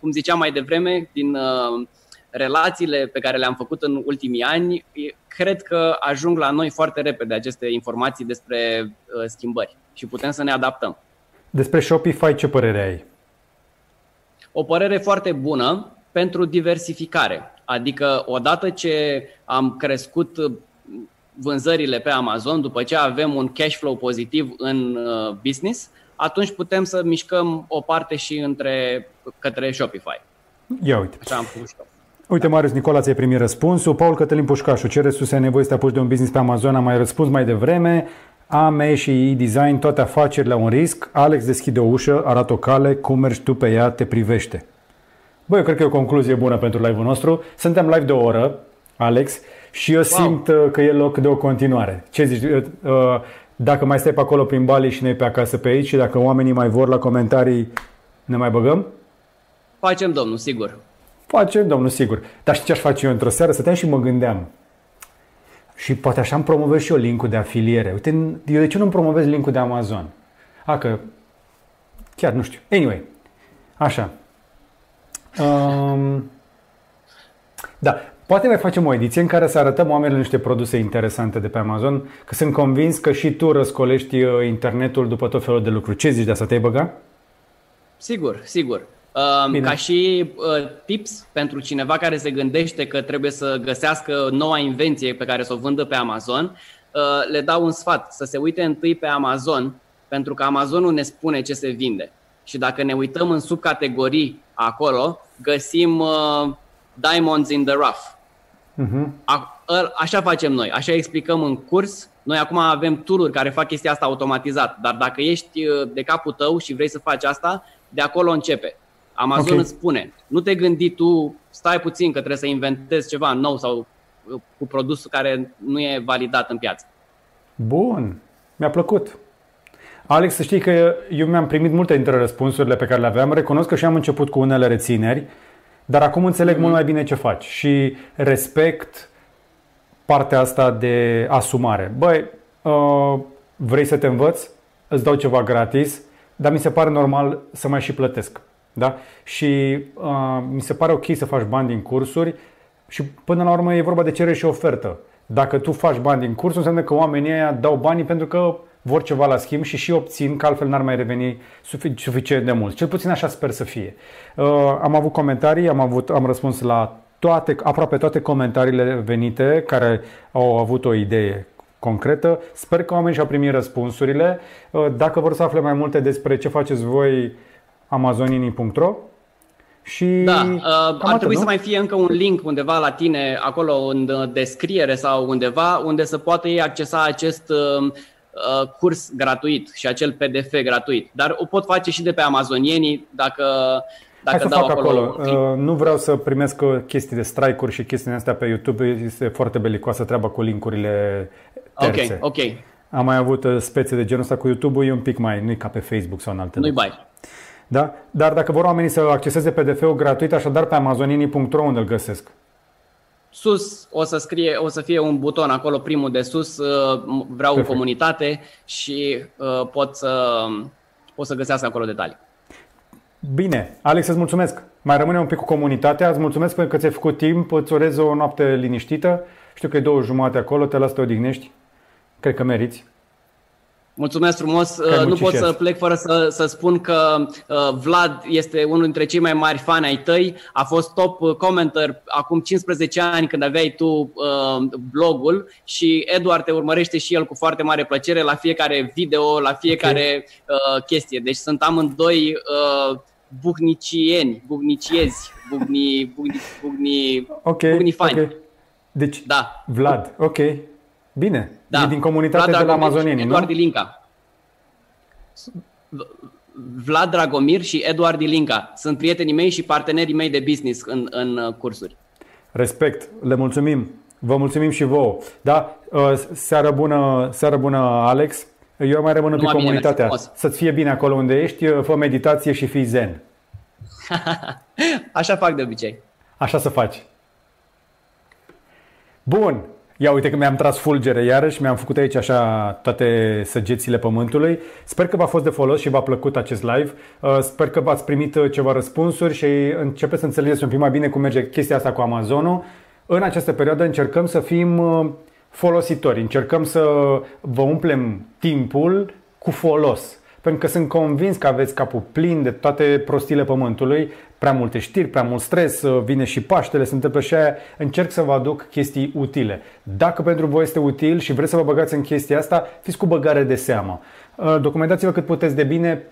cum ziceam mai devreme, din uh, relațiile pe care le-am făcut în ultimii ani, cred că ajung la noi foarte repede aceste informații despre uh, schimbări și putem să ne adaptăm. Despre Shopify ce părere ai? O părere foarte bună pentru diversificare. Adică odată ce am crescut vânzările pe Amazon, după ce avem un cash flow pozitiv în uh, business, atunci putem să mișcăm o parte și între către Shopify. Ia uite. Așa am pus Uite, Marius Nicola, ți-ai primit răspunsul. Paul Cătălin Pușcașu, ce resurse ai nevoie să te apuci de un business pe Amazon? Am mai răspuns mai devreme. AME și e-design, toate afacerile au un risc. Alex deschide o ușă, arată o cale, cum mergi tu pe ea, te privește. Băi, eu cred că e o concluzie bună pentru live-ul nostru. Suntem live de o oră, Alex, și eu wow. simt uh, că e loc de o continuare. Ce zici? Uh, uh, dacă mai stai pe acolo prin Bali și noi pe acasă pe aici și dacă oamenii mai vor la comentarii, ne mai băgăm? Facem, domnul, sigur. Facem, domnul, sigur. Dar știi ce aș face eu într-o seară? Stăteam și mă gândeam. Și poate așa îmi promovez și eu linkul de afiliere. Uite, eu de ce nu-mi promovez linkul de Amazon? A, că chiar nu știu. Anyway, așa. Um, da, poate mai facem o ediție în care să arătăm oamenilor niște produse interesante de pe Amazon, că sunt convins că și tu răscolești uh, internetul după tot felul de lucruri. Ce zici de asta? Te-ai băga? Sigur, sigur. Bine. Ca și uh, tips pentru cineva care se gândește că trebuie să găsească noua invenție pe care să o vândă pe Amazon, uh, le dau un sfat să se uite întâi pe Amazon, pentru că Amazonul ne spune ce se vinde. Și dacă ne uităm în subcategorii acolo, găsim uh, diamonds in the rough. Uh-huh. A, a, așa facem noi, așa explicăm în curs. Noi acum avem tool care fac chestia asta automatizat, dar dacă ești de capul tău și vrei să faci asta, de acolo începe. Amazon okay. îți spune, nu te gândi tu, stai puțin că trebuie să inventezi ceva nou sau uh, cu produs care nu e validat în piață. Bun, mi-a plăcut. Alex, să știi că eu mi-am primit multe dintre răspunsurile pe care le aveam. Recunosc că și am început cu unele rețineri, dar acum înțeleg mm-hmm. mult mai bine ce faci și respect partea asta de asumare. Băi, uh, vrei să te învăț? Îți dau ceva gratis, dar mi se pare normal să mai și plătesc. Da? Și uh, mi se pare ok să faci bani din cursuri și până la urmă e vorba de cerere și ofertă. Dacă tu faci bani din curs, înseamnă că oamenii ăia dau banii pentru că vor ceva la schimb și și obțin, că altfel n-ar mai reveni suficient de mult. Cel puțin așa sper să fie. Uh, am avut comentarii, am, avut, am răspuns la toate, aproape toate comentariile venite care au avut o idee concretă. Sper că oamenii și-au primit răspunsurile. Uh, dacă vor să afle mai multe despre ce faceți voi amazonini.ro și da, uh, ar trebui nu? să mai fie încă un link undeva la tine, acolo în descriere sau undeva, unde să poată ei accesa acest uh, uh curs gratuit și acel PDF gratuit. Dar o pot face și de pe amazonienii dacă dacă Hai să dau fac acolo. acolo. Uh, nu vreau să primesc chestii de strike-uri și chestiile astea pe YouTube. Este foarte belicoasă treaba cu linkurile terțe. Ok, ok. Am mai avut uh, spețe de genul ăsta cu YouTube, e un pic mai, nu ca pe Facebook sau în alte Nu-i bai. Da? Dar dacă vor oamenii să acceseze PDF-ul gratuit, așadar pe amazonini.ro unde îl găsesc? Sus o să scrie, o să fie un buton acolo primul de sus, uh, vreau Perfect. comunitate și uh, pot să, pot să găsească acolo detalii. Bine, Alex, îți mulțumesc. Mai rămâne un pic cu comunitatea. Îți mulțumesc pentru că ți-ai făcut timp. Îți urez o noapte liniștită. Știu că e două jumate acolo, te las să te odihnești. Cred că meriți. Mulțumesc frumos. Uh, nu pot să plec fără să, să spun că uh, Vlad este unul dintre cei mai mari fani ai tăi. A fost top uh, commenter acum 15 ani când aveai tu uh, blogul și Eduard te urmărește și el cu foarte mare plăcere la fiecare video, la fiecare okay. uh, chestie. Deci sunt amândoi uh, buhnicieni, buhniciezi, buhni, buhni, buhni, okay, buhni fani. Okay. Deci, da. Vlad, ok. Bine. Da. E din comunitatea Vlad de la Amazonieni, Eduard nu? Ilinca. Vlad Dragomir și Eduard Ilinca sunt prietenii mei și partenerii mei de business în, în uh, cursuri. Respect. Le mulțumim. Vă mulțumim și vouă. Da? Uh, seară bună, seară bună Alex. Eu mai rămân în comunitatea. Să-ți fie bine acolo unde ești, uh, fă meditație și fii zen. Așa fac de obicei. Așa să faci. Bun. Ia uite că mi-am tras fulgere iarăși, mi-am făcut aici așa toate săgețile pământului. Sper că v-a fost de folos și v-a plăcut acest live. Uh, sper că v-ați primit uh, ceva răspunsuri și începeți să înțelegeți un pic mai bine cum merge chestia asta cu Amazonul. În această perioadă încercăm să fim uh, folositori, încercăm să vă umplem timpul cu folos. Pentru că sunt convins că aveți capul plin de toate prostile pământului, prea multe știri, prea mult stres, uh, vine și Paștele, se întâmplă și aia. Încerc să vă aduc chestii utile. Dacă pentru voi este util și vreți să vă băgați în chestia asta, fiți cu băgare de seamă. Uh, documentați-vă cât puteți de bine,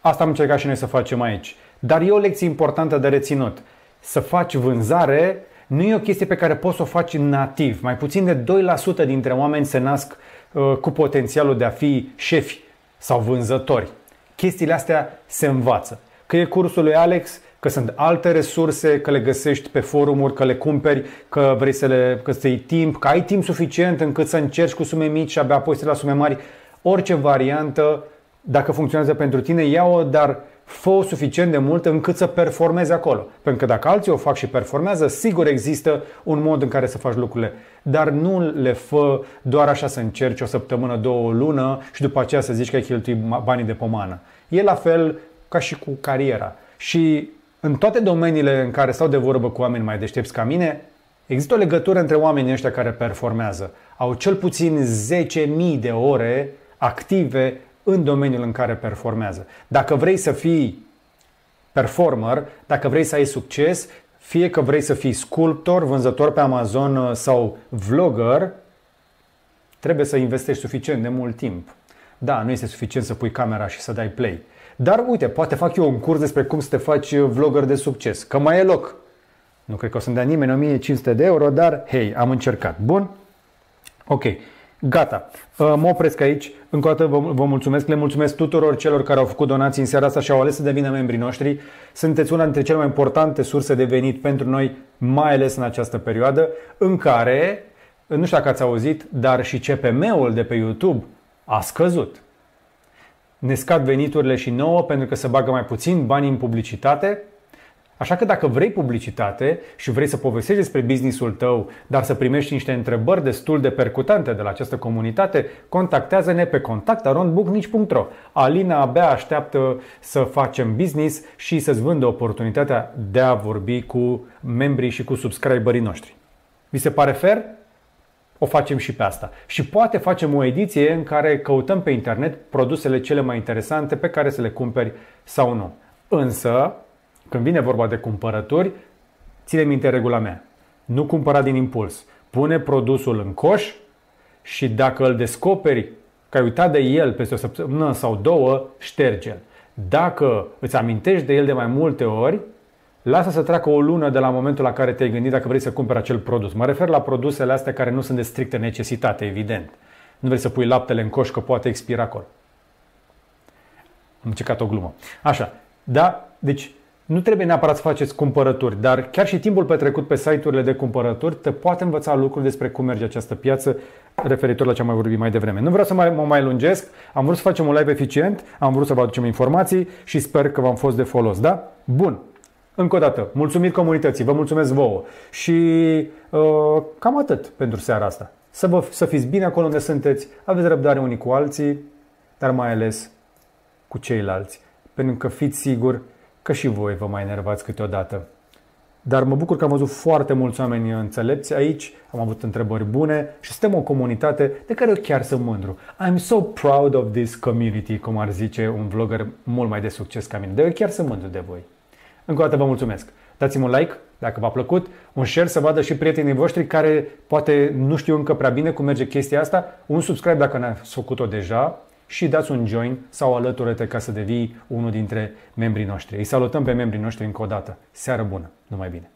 asta am încercat și noi să facem aici. Dar e o lecție importantă de reținut. Să faci vânzare nu e o chestie pe care poți să o faci nativ. Mai puțin de 2% dintre oameni se nasc uh, cu potențialul de a fi șefi sau vânzători. Chestiile astea se învață. Că e cursul lui Alex, că sunt alte resurse, că le găsești pe forumuri, că le cumperi, că vrei să le că să iei timp, că ai timp suficient încât să încerci cu sume mici și abia apoi să la sume mari. Orice variantă, dacă funcționează pentru tine, ia-o, dar fă suficient de mult încât să performezi acolo. Pentru că dacă alții o fac și performează, sigur există un mod în care să faci lucrurile. Dar nu le fă doar așa să încerci o săptămână, două, o lună și după aceea să zici că ai cheltuit banii de pomană. E la fel ca și cu cariera. Și în toate domeniile în care stau de vorbă cu oameni mai deștepți ca mine, există o legătură între oamenii ăștia care performează. Au cel puțin 10.000 de ore active în domeniul în care performează. Dacă vrei să fii performer, dacă vrei să ai succes, fie că vrei să fii sculptor, vânzător pe Amazon uh, sau vlogger, trebuie să investești suficient de mult timp. Da, nu este suficient să pui camera și să dai play. Dar uite, poate fac eu un curs despre cum să te faci uh, vlogger de succes, că mai e loc. Nu cred că o să-mi dea nimeni 1500 de euro, dar hei, am încercat. Bun? Ok. Gata. Uh, mă opresc aici. Încă o dată vă mulțumesc. Le mulțumesc tuturor celor care au făcut donații în seara asta și au ales să devină membrii noștri. Sunteți una dintre cele mai importante surse de venit pentru noi, mai ales în această perioadă, în care, nu știu dacă ați auzit, dar și CPM-ul de pe YouTube a scăzut. Ne scad veniturile și nouă pentru că se bagă mai puțin bani în publicitate Așa că dacă vrei publicitate și vrei să povestești despre businessul tău, dar să primești niște întrebări destul de percutante de la această comunitate, contactează-ne pe contactarondbooknici.ro Alina abia așteaptă să facem business și să-ți vândă oportunitatea de a vorbi cu membrii și cu subscriberii noștri. Vi se pare fair? O facem și pe asta. Și poate facem o ediție în care căutăm pe internet produsele cele mai interesante pe care să le cumperi sau nu. Însă, când vine vorba de cumpărături, ține minte regula mea. Nu cumpăra din impuls. Pune produsul în coș și dacă îl descoperi că ai uitat de el peste o săptămână sau două, șterge-l. Dacă îți amintești de el de mai multe ori, lasă să treacă o lună de la momentul la care te-ai gândit dacă vrei să cumperi acel produs. Mă refer la produsele astea care nu sunt de strictă necesitate, evident. Nu vrei să pui laptele în coș că poate expira acolo. Am încercat o glumă. Așa. Da? Deci nu trebuie neapărat să faceți cumpărături, dar chiar și timpul petrecut pe site-urile de cumpărături te poate învăța lucruri despre cum merge această piață referitor la ce am mai vorbit mai devreme. Nu vreau să mai, mă mai lungesc, am vrut să facem un live eficient, am vrut să vă aducem informații și sper că v-am fost de folos, da? Bun. Încă o dată, mulțumit comunității, vă mulțumesc vouă și uh, cam atât pentru seara asta. Să, vă, să fiți bine acolo unde sunteți, aveți răbdare unii cu alții, dar mai ales cu ceilalți. Pentru că fiți siguri că și voi vă mai enervați câteodată. Dar mă bucur că am văzut foarte mulți oameni înțelepți aici, am avut întrebări bune și suntem o comunitate de care eu chiar sunt mândru. I'm so proud of this community, cum ar zice un vlogger mult mai de succes ca mine. De eu chiar sunt mândru de voi. Încă o dată vă mulțumesc. Dați-mi un like dacă v-a plăcut, un share să vadă și prietenii voștri care poate nu știu încă prea bine cum merge chestia asta, un subscribe dacă n-ați făcut-o deja și dați un join sau alătură-te ca să devii unul dintre membrii noștri. Îi salutăm pe membrii noștri încă o dată. Seară bună! Numai bine!